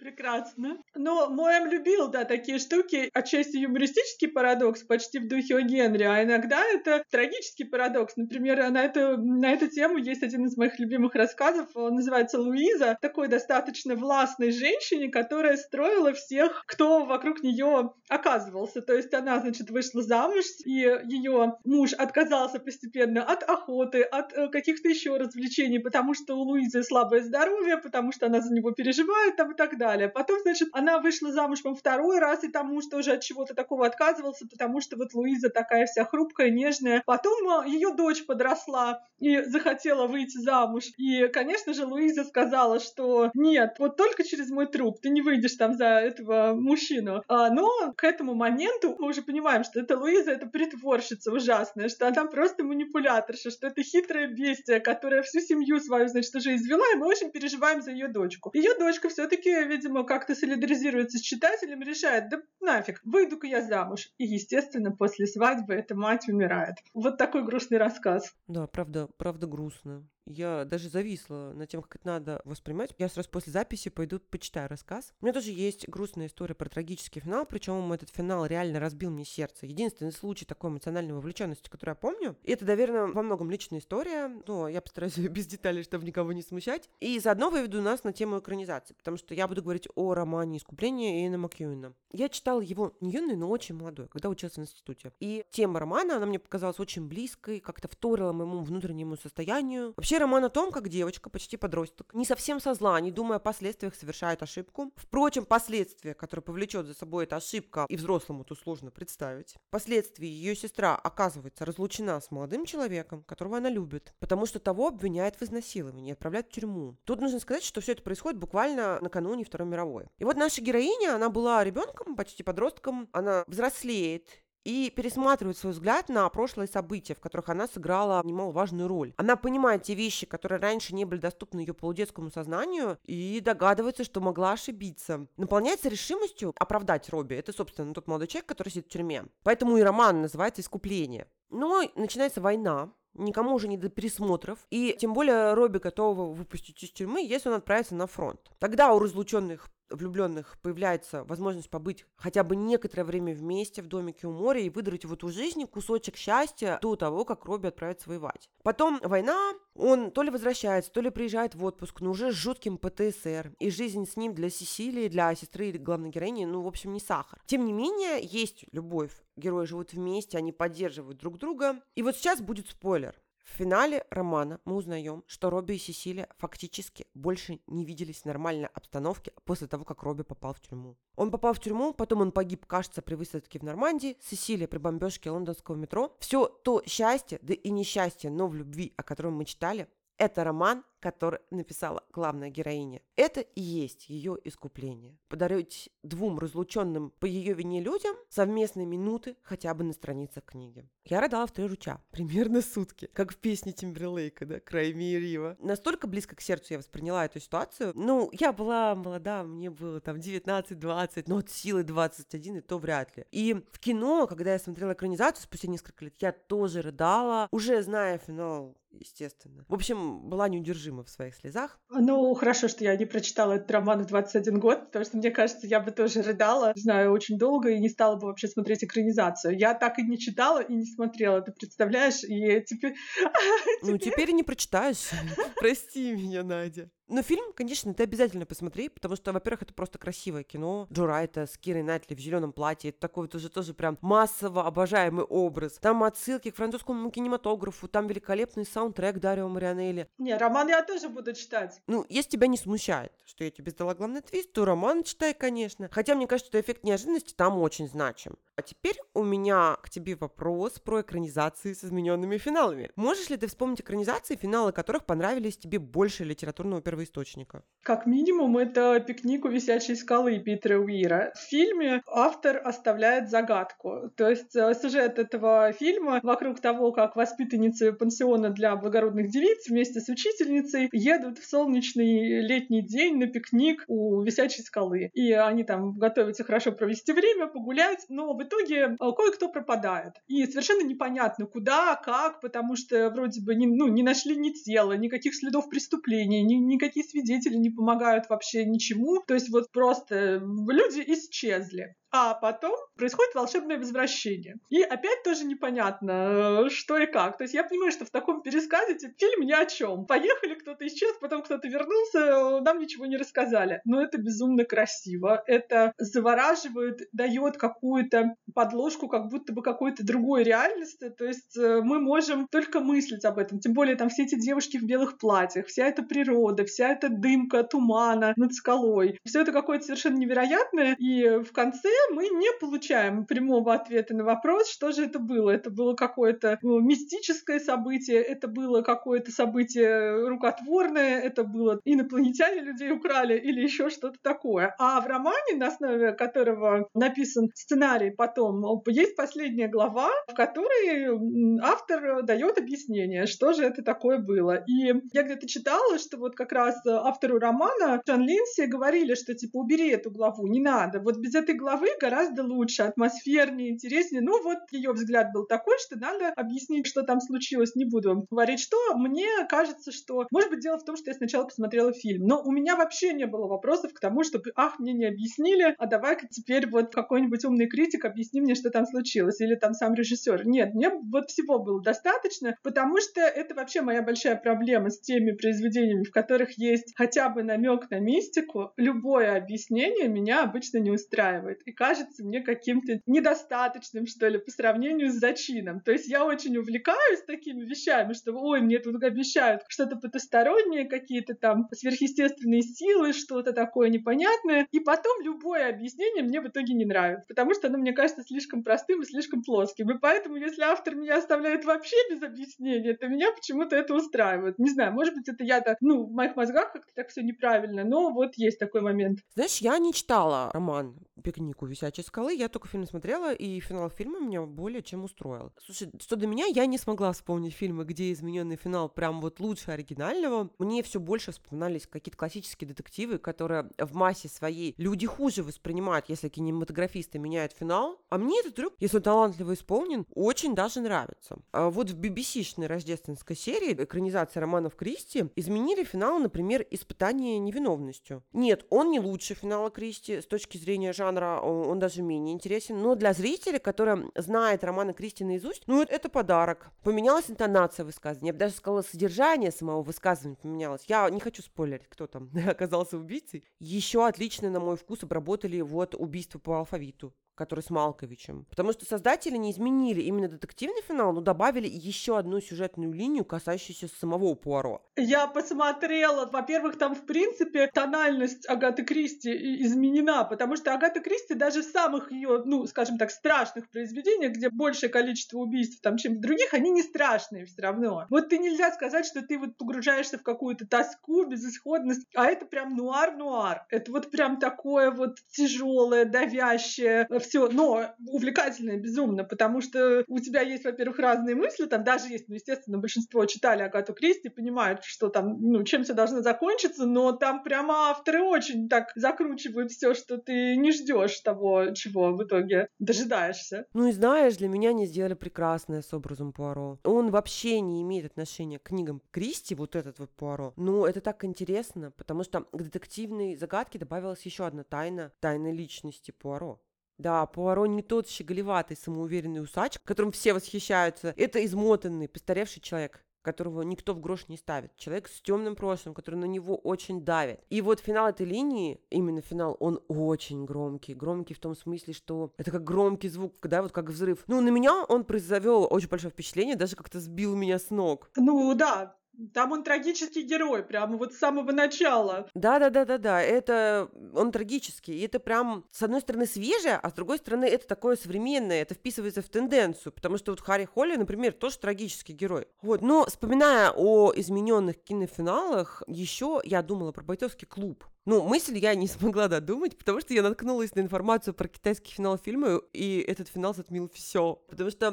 Speaker 2: Прекрасно. Но Моэм любил, да, такие штуки, отчасти юмористический парадокс, почти в духе о Генри, а иногда это трагический парадокс. Например, на эту, на эту тему есть один из моих любимых рассказов, он называется «Луиза», такой достаточно властной женщине, которая строила всех, кто вокруг нее оказывался. То есть она, значит, вышла замуж, и ее муж отказался постепенно от охоты, от э, каких-то еще развлечений, потому что у Луизы слабое здоровье, потому что она за него переживает там и так далее далее. Потом, значит, она вышла замуж по второй раз, и там муж тоже от чего-то такого отказывался, потому что вот Луиза такая вся хрупкая, нежная. Потом а, ее дочь подросла и захотела выйти замуж. И, конечно же, Луиза сказала, что нет, вот только через мой труп ты не выйдешь там за этого мужчину. А, но к этому моменту мы уже понимаем, что это Луиза, это притворщица ужасная, что она просто манипуляторша, что это хитрая бестия, которая всю семью свою, значит, уже извела, и мы очень переживаем за ее дочку. Ее дочка все-таки, видимо, как-то солидаризируется с читателем, решает, да нафиг, выйду-ка я замуж. И, естественно, после свадьбы эта мать умирает. Вот такой грустный рассказ.
Speaker 1: Да, правда, правда грустно. Я даже зависла над тем, как это надо воспринимать. Я сразу после записи пойду почитаю рассказ. У меня тоже есть грустная история про трагический финал, причем этот финал реально разбил мне сердце. Единственный случай такой эмоциональной вовлеченности, который я помню. И это, наверное, во многом личная история, но я постараюсь без деталей, чтобы никого не смущать. И заодно выведу нас на тему экранизации, потому что я буду говорить о романе «Искупление» Иэна Макьюина. Я читала его не юный, но очень молодой, когда учился в институте. И тема романа, она мне показалась очень близкой, как-то вторила моему внутреннему состоянию. Вообще роман о том, как девочка, почти подросток, не совсем со зла, не думая о последствиях, совершает ошибку. Впрочем, последствия, которые повлечет за собой эта ошибка, и взрослому тут сложно представить. Впоследствии ее сестра оказывается разлучена с молодым человеком, которого она любит, потому что того обвиняет в изнасиловании и отправляют в тюрьму. Тут нужно сказать, что все это происходит буквально накануне Второй мировой. И вот наша героиня, она была ребенком, почти подростком, она взрослеет, и пересматривает свой взгляд на прошлые события, в которых она сыграла немаловажную роль. Она понимает те вещи, которые раньше не были доступны ее полудетскому сознанию, и догадывается, что могла ошибиться. Наполняется решимостью оправдать Робби. Это, собственно, тот молодой человек, который сидит в тюрьме. Поэтому и роман называется «Искупление». Но начинается война, никому уже не до пересмотров. И тем более Робби готова выпустить из тюрьмы, если он отправится на фронт. Тогда у разлученных влюбленных появляется возможность побыть хотя бы некоторое время вместе в домике у моря и выдрать в эту жизнь кусочек счастья до того, как Робби отправится воевать. Потом война, он то ли возвращается, то ли приезжает в отпуск, но уже с жутким ПТСР. И жизнь с ним для Сесилии, для сестры главной героини, ну, в общем, не сахар. Тем не менее, есть любовь. Герои живут вместе, они поддерживают друг друга. И вот сейчас будет спойлер. В финале романа мы узнаем, что Робби и Сесилия фактически больше не виделись в нормальной обстановке после того, как Робби попал в тюрьму. Он попал в тюрьму, потом он погиб, кажется, при высадке в Нормандии, Сесилия при бомбежке лондонского метро. Все то счастье, да и несчастье, но в любви, о котором мы читали, это роман, который написала главная героиня. Это и есть ее искупление. Подарить двум разлученным по ее вине людям совместные минуты хотя бы на страницах книги. Я рыдала в три руча, примерно сутки, как в песне Тимберлейка, да, «Крайми и Рива». Настолько близко к сердцу я восприняла эту ситуацию. Ну, я была молода, мне было там 19-20, но от силы 21, и то вряд ли. И в кино, когда я смотрела экранизацию спустя несколько лет, я тоже рыдала, уже зная финал естественно. В общем, была неудержима в своих слезах.
Speaker 2: Ну, хорошо, что я не прочитала этот роман в 21 год, потому что, мне кажется, я бы тоже рыдала, знаю, очень долго и не стала бы вообще смотреть экранизацию. Я так и не читала и не смотрела, ты представляешь? И теперь...
Speaker 1: Ну, теперь не прочитаешь. Прости меня, Надя. Но фильм, конечно, ты обязательно посмотри, потому что, во-первых, это просто красивое кино. Джо Райта с Кирой Найтли в зеленом платье. Это такой вот уже тоже прям массово обожаемый образ. Там отсылки к французскому кинематографу, там великолепный саундтрек Дарио Марианелли.
Speaker 2: Не, роман я тоже буду читать.
Speaker 1: Ну, если тебя не смущает, что я тебе сдала главный твист, то роман читай, конечно. Хотя мне кажется, что эффект неожиданности там очень значим. А теперь у меня к тебе вопрос про экранизации с измененными финалами. Можешь ли ты вспомнить экранизации, финалы которых понравились тебе больше литературного первоисточника?
Speaker 2: Как минимум, это «Пикник у висячей скалы» Питера Уира. В фильме автор оставляет загадку. То есть э, сюжет этого фильма вокруг того, как воспитанницы пансиона для благородных девиц вместе с учительницей едут в солнечный летний день на пикник у висячей скалы. И они там готовятся хорошо провести время, погулять, но в итоге э, кое-кто пропадает. И совершенно непонятно, куда, как, потому что вроде бы не, ну, не нашли ни тела, никаких следов преступления, ни, никакие свидетели не помогают вообще ничему. То есть вот просто люди исчезли. А потом происходит волшебное возвращение. И опять тоже непонятно, э, что и как. То есть я понимаю, что в таком пересказе типа, фильм ни о чем. Поехали, кто-то исчез, потом кто-то вернулся, э, нам ничего не рассказали. Но это безумно красиво. Это завораживает, дает какую-то подложку, как будто бы какой-то другой реальности. То есть э, мы можем только мыслить об этом. Тем более там все эти девушки в белых платьях, вся эта природа, вся эта дымка тумана над скалой. Все это какое-то совершенно невероятное. И в конце мы не получаем прямого ответа на вопрос, что же это было. Это было какое-то ну, мистическое событие, это было какое-то событие рукотворное, это было инопланетяне людей украли или еще что-то такое. А в романе, на основе которого написан сценарий потом, есть последняя глава, в которой автор дает объяснение, что же это такое было. И я где-то читала, что вот как раз автору романа Джон Линси говорили, что типа убери эту главу, не надо. Вот без этой главы гораздо лучше, атмосфернее, интереснее. Ну вот ее взгляд был такой, что надо объяснить, что там случилось. Не буду говорить, что. Мне кажется, что... Может быть, дело в том, что я сначала посмотрела фильм, но у меня вообще не было вопросов к тому, чтобы, ах, мне не объяснили, а давай-ка теперь вот какой-нибудь умный критик объясни мне, что там случилось, или там сам режиссер. Нет, мне вот всего было достаточно, потому что это вообще моя большая проблема с теми произведениями, в которых есть хотя бы намек на мистику. Любое объяснение меня обычно не устраивает. И кажется мне каким-то недостаточным, что ли, по сравнению с зачином. То есть я очень увлекаюсь такими вещами, что, ой, мне тут обещают что-то потустороннее, какие-то там сверхъестественные силы, что-то такое непонятное. И потом любое объяснение мне в итоге не нравится, потому что оно мне кажется слишком простым и слишком плоским. И поэтому, если автор меня оставляет вообще без объяснения, то меня почему-то это устраивает. Не знаю, может быть, это я-то, ну, в моих мозгах как-то так все неправильно, но вот есть такой момент.
Speaker 1: Знаешь, я не читала роман «Пикник у висячей скалы», я только фильм смотрела, и финал фильма меня более чем устроил. Слушай, что до меня, я не смогла вспомнить фильмы, где измененный финал прям вот лучше оригинального. Мне все больше вспоминались какие-то классические детективы, которые в массе своей люди хуже воспринимают, если кинематографисты меняют финал. А мне этот трюк, если талантливо исполнен, очень даже нравится. А вот в BBC-шной рождественской серии экранизации романов Кристи изменили финал, например, «Испытание невиновностью». Нет, он не лучше финала Кристи с точки зрения жанра, он даже менее интересен, но для зрителя, который знает романы Кристи наизусть, ну это подарок. Поменялась интонация высказывания, я бы даже сказала, содержание самого высказывания поменялось. Я не хочу спойлерить, кто там оказался убийцей. Еще отлично, на мой вкус, обработали вот убийство по алфавиту который с Малковичем. Потому что создатели не изменили именно детективный финал, но добавили еще одну сюжетную линию, касающуюся самого Пуаро.
Speaker 2: Я посмотрела. Во-первых, там, в принципе, тональность Агаты Кристи изменена, потому что Агата Кристи даже в самых ее, ну, скажем так, страшных произведениях, где большее количество убийств, там, чем в других, они не страшные все равно. Вот ты нельзя сказать, что ты вот погружаешься в какую-то тоску, безысходность, а это прям нуар-нуар. Это вот прям такое вот тяжелое, давящее, все, но увлекательное безумно, потому что у тебя есть, во-первых, разные мысли, там даже есть, ну, естественно, большинство читали Агату Кристи, понимают, что там, ну, чем все должно закончиться, но там прямо авторы очень так закручивают все, что ты не ждешь того, чего в итоге дожидаешься.
Speaker 1: Ну и знаешь, для меня они сделали прекрасное с образом Пуаро. Он вообще не имеет отношения к книгам Кристи, вот этот вот Пуаро, но это так интересно, потому что к детективной загадке добавилась еще одна тайна, тайна личности Пуаро. Да, Пуаро не тот щеголеватый, самоуверенный усач, которым все восхищаются. Это измотанный, постаревший человек которого никто в грош не ставит. Человек с темным прошлым, который на него очень давит. И вот финал этой линии, именно финал, он очень громкий. Громкий в том смысле, что это как громкий звук, да, вот как взрыв. Ну, на меня он произвел очень большое впечатление, даже как-то сбил меня с ног.
Speaker 2: Ну, да, там он трагический герой, прямо вот с самого начала.
Speaker 1: Да, да, да, да, да. Это он трагический. И это прям, с одной стороны, свежее, а с другой стороны, это такое современное, это вписывается в тенденцию. Потому что вот Харри Холли, например, тоже трагический герой. Вот, но вспоминая о измененных кинофиналах, еще я думала про бойцовский клуб. Ну, мысль я не смогла додумать, потому что я наткнулась на информацию про китайский финал фильма, и этот финал затмил все. Потому что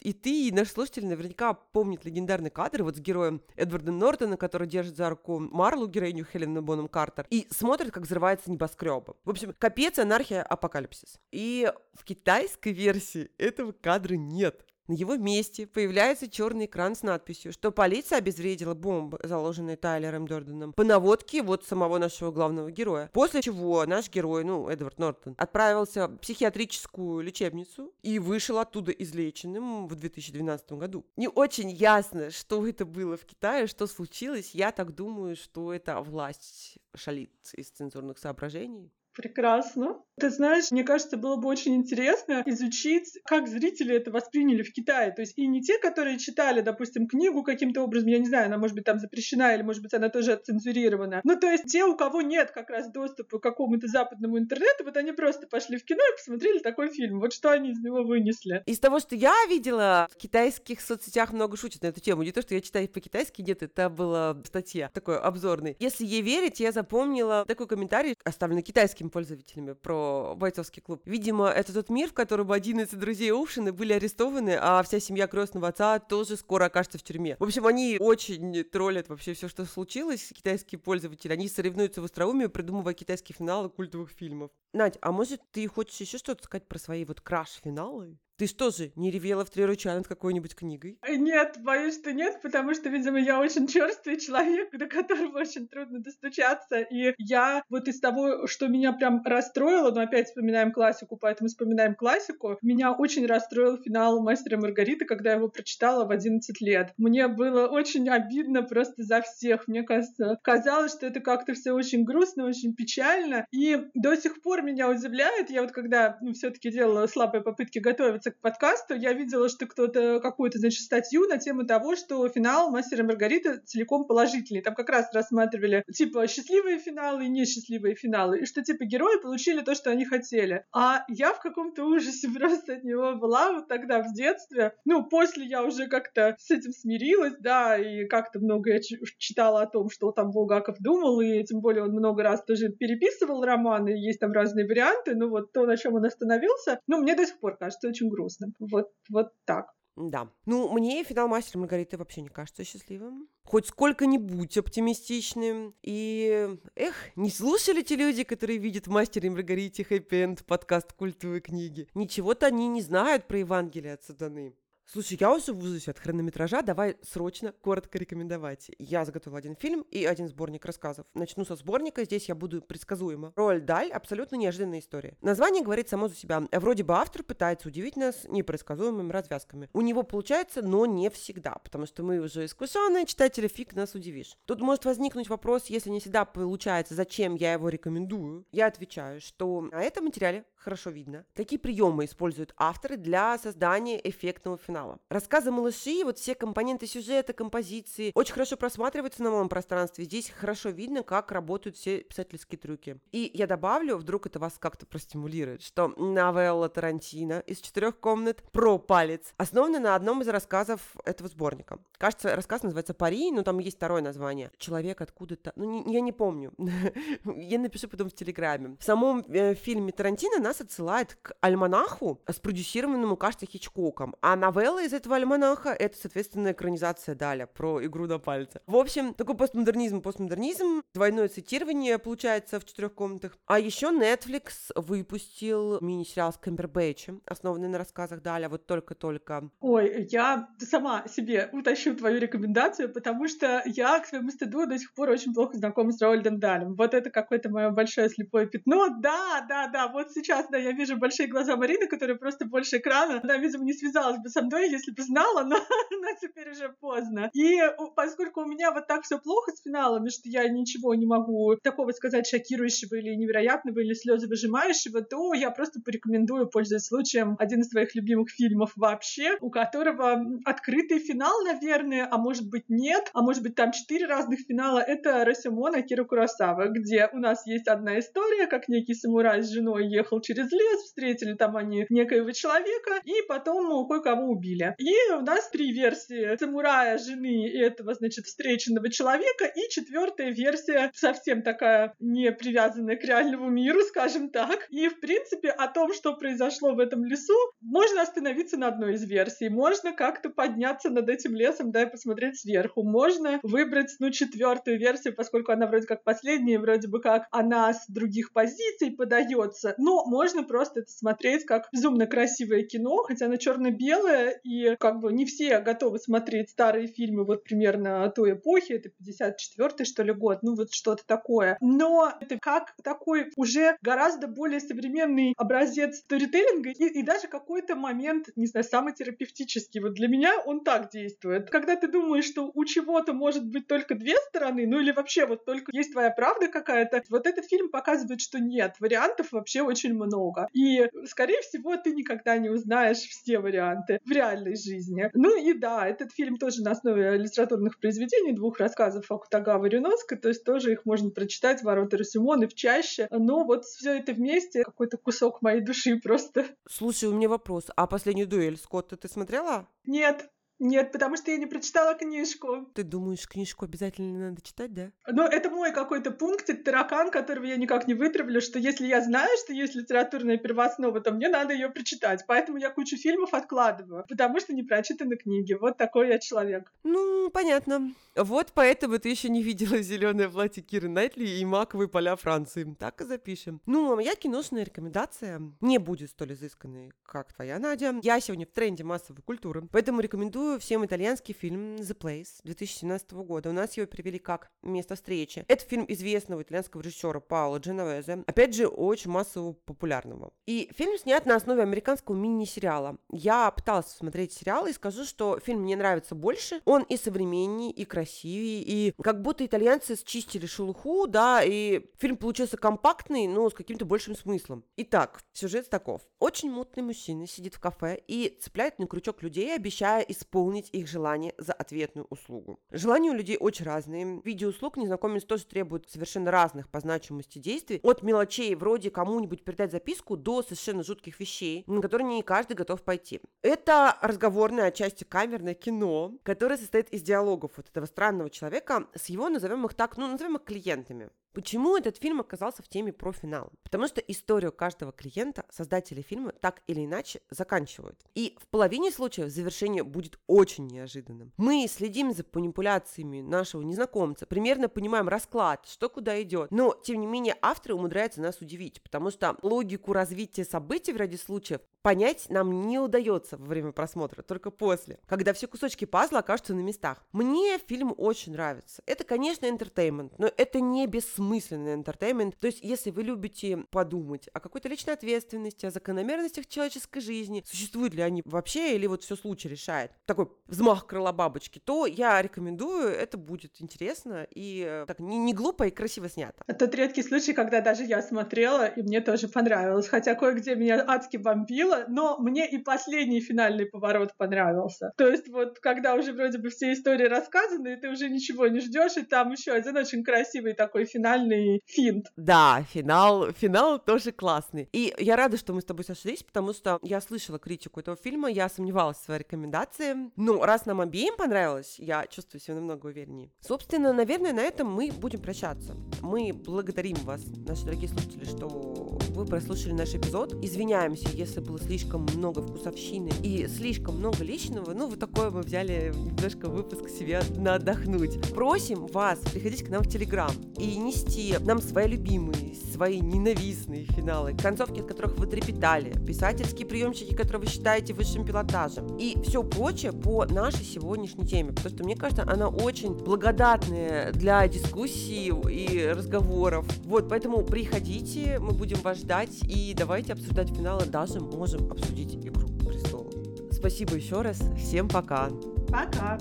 Speaker 1: и ты, и наш слушатель наверняка помнит легендарный кадр вот с героем Эдварда Нортона, который держит за руку Марлу, героиню Хелен Боном Картер, и смотрит, как взрывается небоскреб. В общем, капец, анархия, апокалипсис. И в китайской версии этого кадра нет. На его месте появляется черный экран с надписью, что полиция обезвредила бомбы, заложенные Тайлером Дорденом, по наводке вот самого нашего главного героя. После чего наш герой, ну, Эдвард Нортон, отправился в психиатрическую лечебницу и вышел оттуда излеченным в 2012 году. Не очень ясно, что это было в Китае, что случилось. Я так думаю, что это власть шалит из цензурных соображений.
Speaker 2: Прекрасно. Ты знаешь, мне кажется, было бы очень интересно изучить, как зрители это восприняли в Китае. То есть и не те, которые читали, допустим, книгу каким-то образом, я не знаю, она может быть там запрещена или может быть она тоже отцензурирована. Ну, то есть те, у кого нет как раз доступа к какому-то западному интернету, вот они просто пошли в кино и посмотрели такой фильм. Вот что они из него вынесли.
Speaker 1: Из того, что я видела, в китайских соцсетях много шутят на эту тему. Не то, что я читаю по-китайски, нет, это была статья такой обзорный. Если ей верить, я запомнила такой комментарий, оставленный китайским пользователями про бойцовский клуб. Видимо, это тот мир, в котором 11 друзей Оушена были арестованы, а вся семья крестного отца тоже скоро окажется в тюрьме. В общем, они очень троллят вообще все, что случилось, китайские пользователи. Они соревнуются в остроумии, придумывая китайские финалы культовых фильмов. Надь, а может ты хочешь еще что-то сказать про свои вот краш-финалы? Ты что же, не ревела в три ручья над какой-нибудь книгой?
Speaker 2: Нет, боюсь, что нет, потому что, видимо, я очень черствый человек, до которого очень трудно достучаться. И я вот из того, что меня прям расстроило, но опять вспоминаем классику, поэтому вспоминаем классику, меня очень расстроил финал «Мастера Маргариты», когда я его прочитала в 11 лет. Мне было очень обидно просто за всех. Мне кажется, казалось, что это как-то все очень грустно, очень печально. И до сих пор меня удивляет, я вот когда ну, все-таки делала слабые попытки готовиться к подкасту, я видела, что кто-то какую-то, значит, статью на тему того, что финал «Мастера Маргариты» целиком положительный. Там как раз рассматривали, типа, счастливые финалы и несчастливые финалы, и что, типа, герои получили то, что они хотели. А я в каком-то ужасе просто от него была вот тогда в детстве. Ну, после я уже как-то с этим смирилась, да, и как-то многое читала о том, что там Булгаков думал, и тем более он много раз тоже переписывал романы, есть там разные варианты, но вот то, на чем он остановился, ну, мне до сих пор кажется очень грустным. Вот, вот так.
Speaker 1: Да. Ну, мне финал Мастера Маргариты вообще не кажется счастливым. Хоть сколько-нибудь оптимистичным. И, эх, не слушали те люди, которые видят в Мастере и Маргарите хэппи подкаст культовой книги. Ничего-то они не знают про Евангелие от сатаны. Слушай, я уже в ужасе от хронометража, давай срочно, коротко рекомендовать. Я заготовила один фильм и один сборник рассказов. Начну со сборника, здесь я буду предсказуемо. Роль Даль, абсолютно неожиданная история. Название говорит само за себя. Вроде бы автор пытается удивить нас непредсказуемыми развязками. У него получается, но не всегда, потому что мы уже искушенные читатели, фиг нас удивишь. Тут может возникнуть вопрос, если не всегда получается, зачем я его рекомендую. Я отвечаю, что на этом материале хорошо видно, какие приемы используют авторы для создания эффектного финала. Рассказы малыши, вот все компоненты сюжета, композиции, очень хорошо просматриваются на моем пространстве. Здесь хорошо видно, как работают все писательские трюки. И я добавлю, вдруг это вас как-то простимулирует, что новелла Тарантино из четырех комнат про палец основана на одном из рассказов этого сборника. Кажется, рассказ называется «Пари», но там есть второе название. Человек откуда-то... Ну, не, я не помню. я напишу потом в Телеграме. В самом э, фильме Тарантино нас отсылает к альманаху, спродюсированному, кажется, Хичкоком. А новелла из этого альманаха — это, соответственно, экранизация Даля про игру на пальце. В общем, такой постмодернизм, постмодернизм, двойное цитирование получается в четырех комнатах. А еще Netflix выпустил мини-сериал с Камбербэтчем, основанный на рассказах Даля, вот только-только.
Speaker 2: Ой, я сама себе утащу твою рекомендацию, потому что я, к своему стыду, до сих пор очень плохо знакома с Рольдом Далем. Вот это какое-то мое большое слепое пятно. Да, да, да, вот сейчас прекрасно. Я вижу большие глаза Марины, которая просто больше экрана. Она, видимо, не связалась бы со мной, если бы знала, но, но теперь уже поздно. И поскольку у меня вот так все плохо с финалами, что я ничего не могу такого сказать шокирующего или невероятного, или слезы выжимающего, то я просто порекомендую, пользуясь случаем, один из своих любимых фильмов вообще, у которого открытый финал, наверное, а может быть нет, а может быть там четыре разных финала. Это Росимона Кира Курасава, где у нас есть одна история, как некий самурай с женой ехал через лес, встретили там они некоего человека, и потом кое-кого убили. И у нас три версии самурая, жены и этого, значит, встреченного человека, и четвертая версия совсем такая не привязанная к реальному миру, скажем так. И, в принципе, о том, что произошло в этом лесу, можно остановиться на одной из версий. Можно как-то подняться над этим лесом, да, и посмотреть сверху. Можно выбрать, ну, четвертую версию, поскольку она вроде как последняя, вроде бы как она с других позиций подается. Но можно просто это смотреть как безумно красивое кино, хотя оно черно-белое, и как бы не все готовы смотреть старые фильмы вот примерно той эпохи, это 54-й, что ли, год, ну вот что-то такое. Но это как такой уже гораздо более современный образец сторителлинга и, и даже какой-то момент, не знаю, самый терапевтический. Вот для меня он так действует. Когда ты думаешь, что у чего-то может быть только две стороны, ну или вообще вот только есть твоя правда какая-то, вот этот фильм показывает, что нет, вариантов вообще очень много. И, скорее всего, ты никогда не узнаешь все варианты в реальной жизни. Ну и да, этот фильм тоже на основе литературных произведений, двух рассказов Акутагава Рюноска, то есть тоже их можно прочитать «Ворота Росимоны» в чаще. Но вот все это вместе какой-то кусок моей души просто.
Speaker 1: Слушай, у меня вопрос. А «Последнюю дуэль» Скотта ты смотрела?
Speaker 2: Нет, Нет, потому что я не прочитала книжку.
Speaker 1: Ты думаешь, книжку обязательно надо читать, да?
Speaker 2: Но это мой какой-то пунктик, таракан, которого я никак не вытравлю, что если я знаю, что есть литературная первооснова, то мне надо ее прочитать. Поэтому я кучу фильмов откладываю, потому что не прочитаны книги. Вот такой я человек.
Speaker 1: Ну, понятно. Вот поэтому ты еще не видела зеленое платье Киры Найтли и маковые поля Франции. Так и запишем. Ну, а моя киношная рекомендация не будет столь изысканной, как твоя, Надя. Я сегодня в тренде массовой культуры, поэтому рекомендую всем итальянский фильм The Place 2017 года. У нас его перевели как «Место встречи». Это фильм известного итальянского режиссера Паула Дженовезе, опять же, очень массово популярного. И фильм снят на основе американского мини-сериала. Я пыталась смотреть сериал и скажу, что фильм мне нравится больше. Он и современнее, и красивее, и как будто итальянцы счистили шелуху, да, и фильм получился компактный, но с каким-то большим смыслом. Итак, сюжет таков. Очень мутный мужчина сидит в кафе и цепляет на крючок людей, обещая исполнить их желание за ответную услугу. Желания у людей очень разные. В виде услуг незнакомец тоже требует совершенно разных по значимости действий. От мелочей, вроде кому-нибудь передать записку, до совершенно жутких вещей, на которые не каждый готов пойти. Это разговорное, отчасти камерное кино, которое состоит из диалогов вот этого странного человека с его, назовем их так, ну, назовем их клиентами. Почему этот фильм оказался в теме про финал? Потому что историю каждого клиента создатели фильма так или иначе заканчивают. И в половине случаев завершение будет очень неожиданным. Мы следим за манипуляциями нашего незнакомца, примерно понимаем расклад, что куда идет. Но, тем не менее, авторы умудряются нас удивить, потому что логику развития событий в ряде случаев понять нам не удается во время просмотра, только после, когда все кусочки пазла окажутся на местах. Мне фильм очень нравится. Это, конечно, entertainment, но это не бессмысленный entertainment. То есть, если вы любите подумать о какой-то личной ответственности, о закономерностях человеческой жизни, существуют ли они вообще, или вот все случай решает, такой взмах крыла бабочки, то я рекомендую, это будет интересно и э, так не, не глупо и красиво снято.
Speaker 2: Тот редкий случай, когда даже я смотрела, и мне тоже понравилось, хотя кое-где меня адски бомбило, но мне и последний финальный поворот понравился. То есть вот когда уже вроде бы все истории рассказаны, и ты уже ничего не ждешь, и там еще один очень красивый такой финальный финт.
Speaker 1: Да, финал, финал тоже классный. И я рада, что мы с тобой сошлись, потому что я слышала критику этого фильма, я сомневалась в своей рекомендации. Ну, раз нам обеим понравилось, я чувствую себя намного увереннее. Собственно, наверное, на этом мы будем прощаться. Мы благодарим вас, наши дорогие слушатели, что вы прослушали наш эпизод. Извиняемся, если было слишком много вкусовщины и слишком много личного, ну, вот такое мы взяли немножко выпуск себе на отдохнуть. Просим вас приходить к нам в Телеграм и нести нам свои любимые, свои ненавистные финалы, концовки, от которых вы трепетали, писательские приемчики, которые вы считаете высшим пилотажем и все прочее по нашей сегодняшней теме, потому что, мне кажется, она очень благодатная для дискуссий и разговоров. Вот, поэтому приходите, мы будем вас ждать и давайте обсуждать финалы, даже можем обсудить «Игру престолов». Спасибо еще раз, всем пока!
Speaker 2: Пока!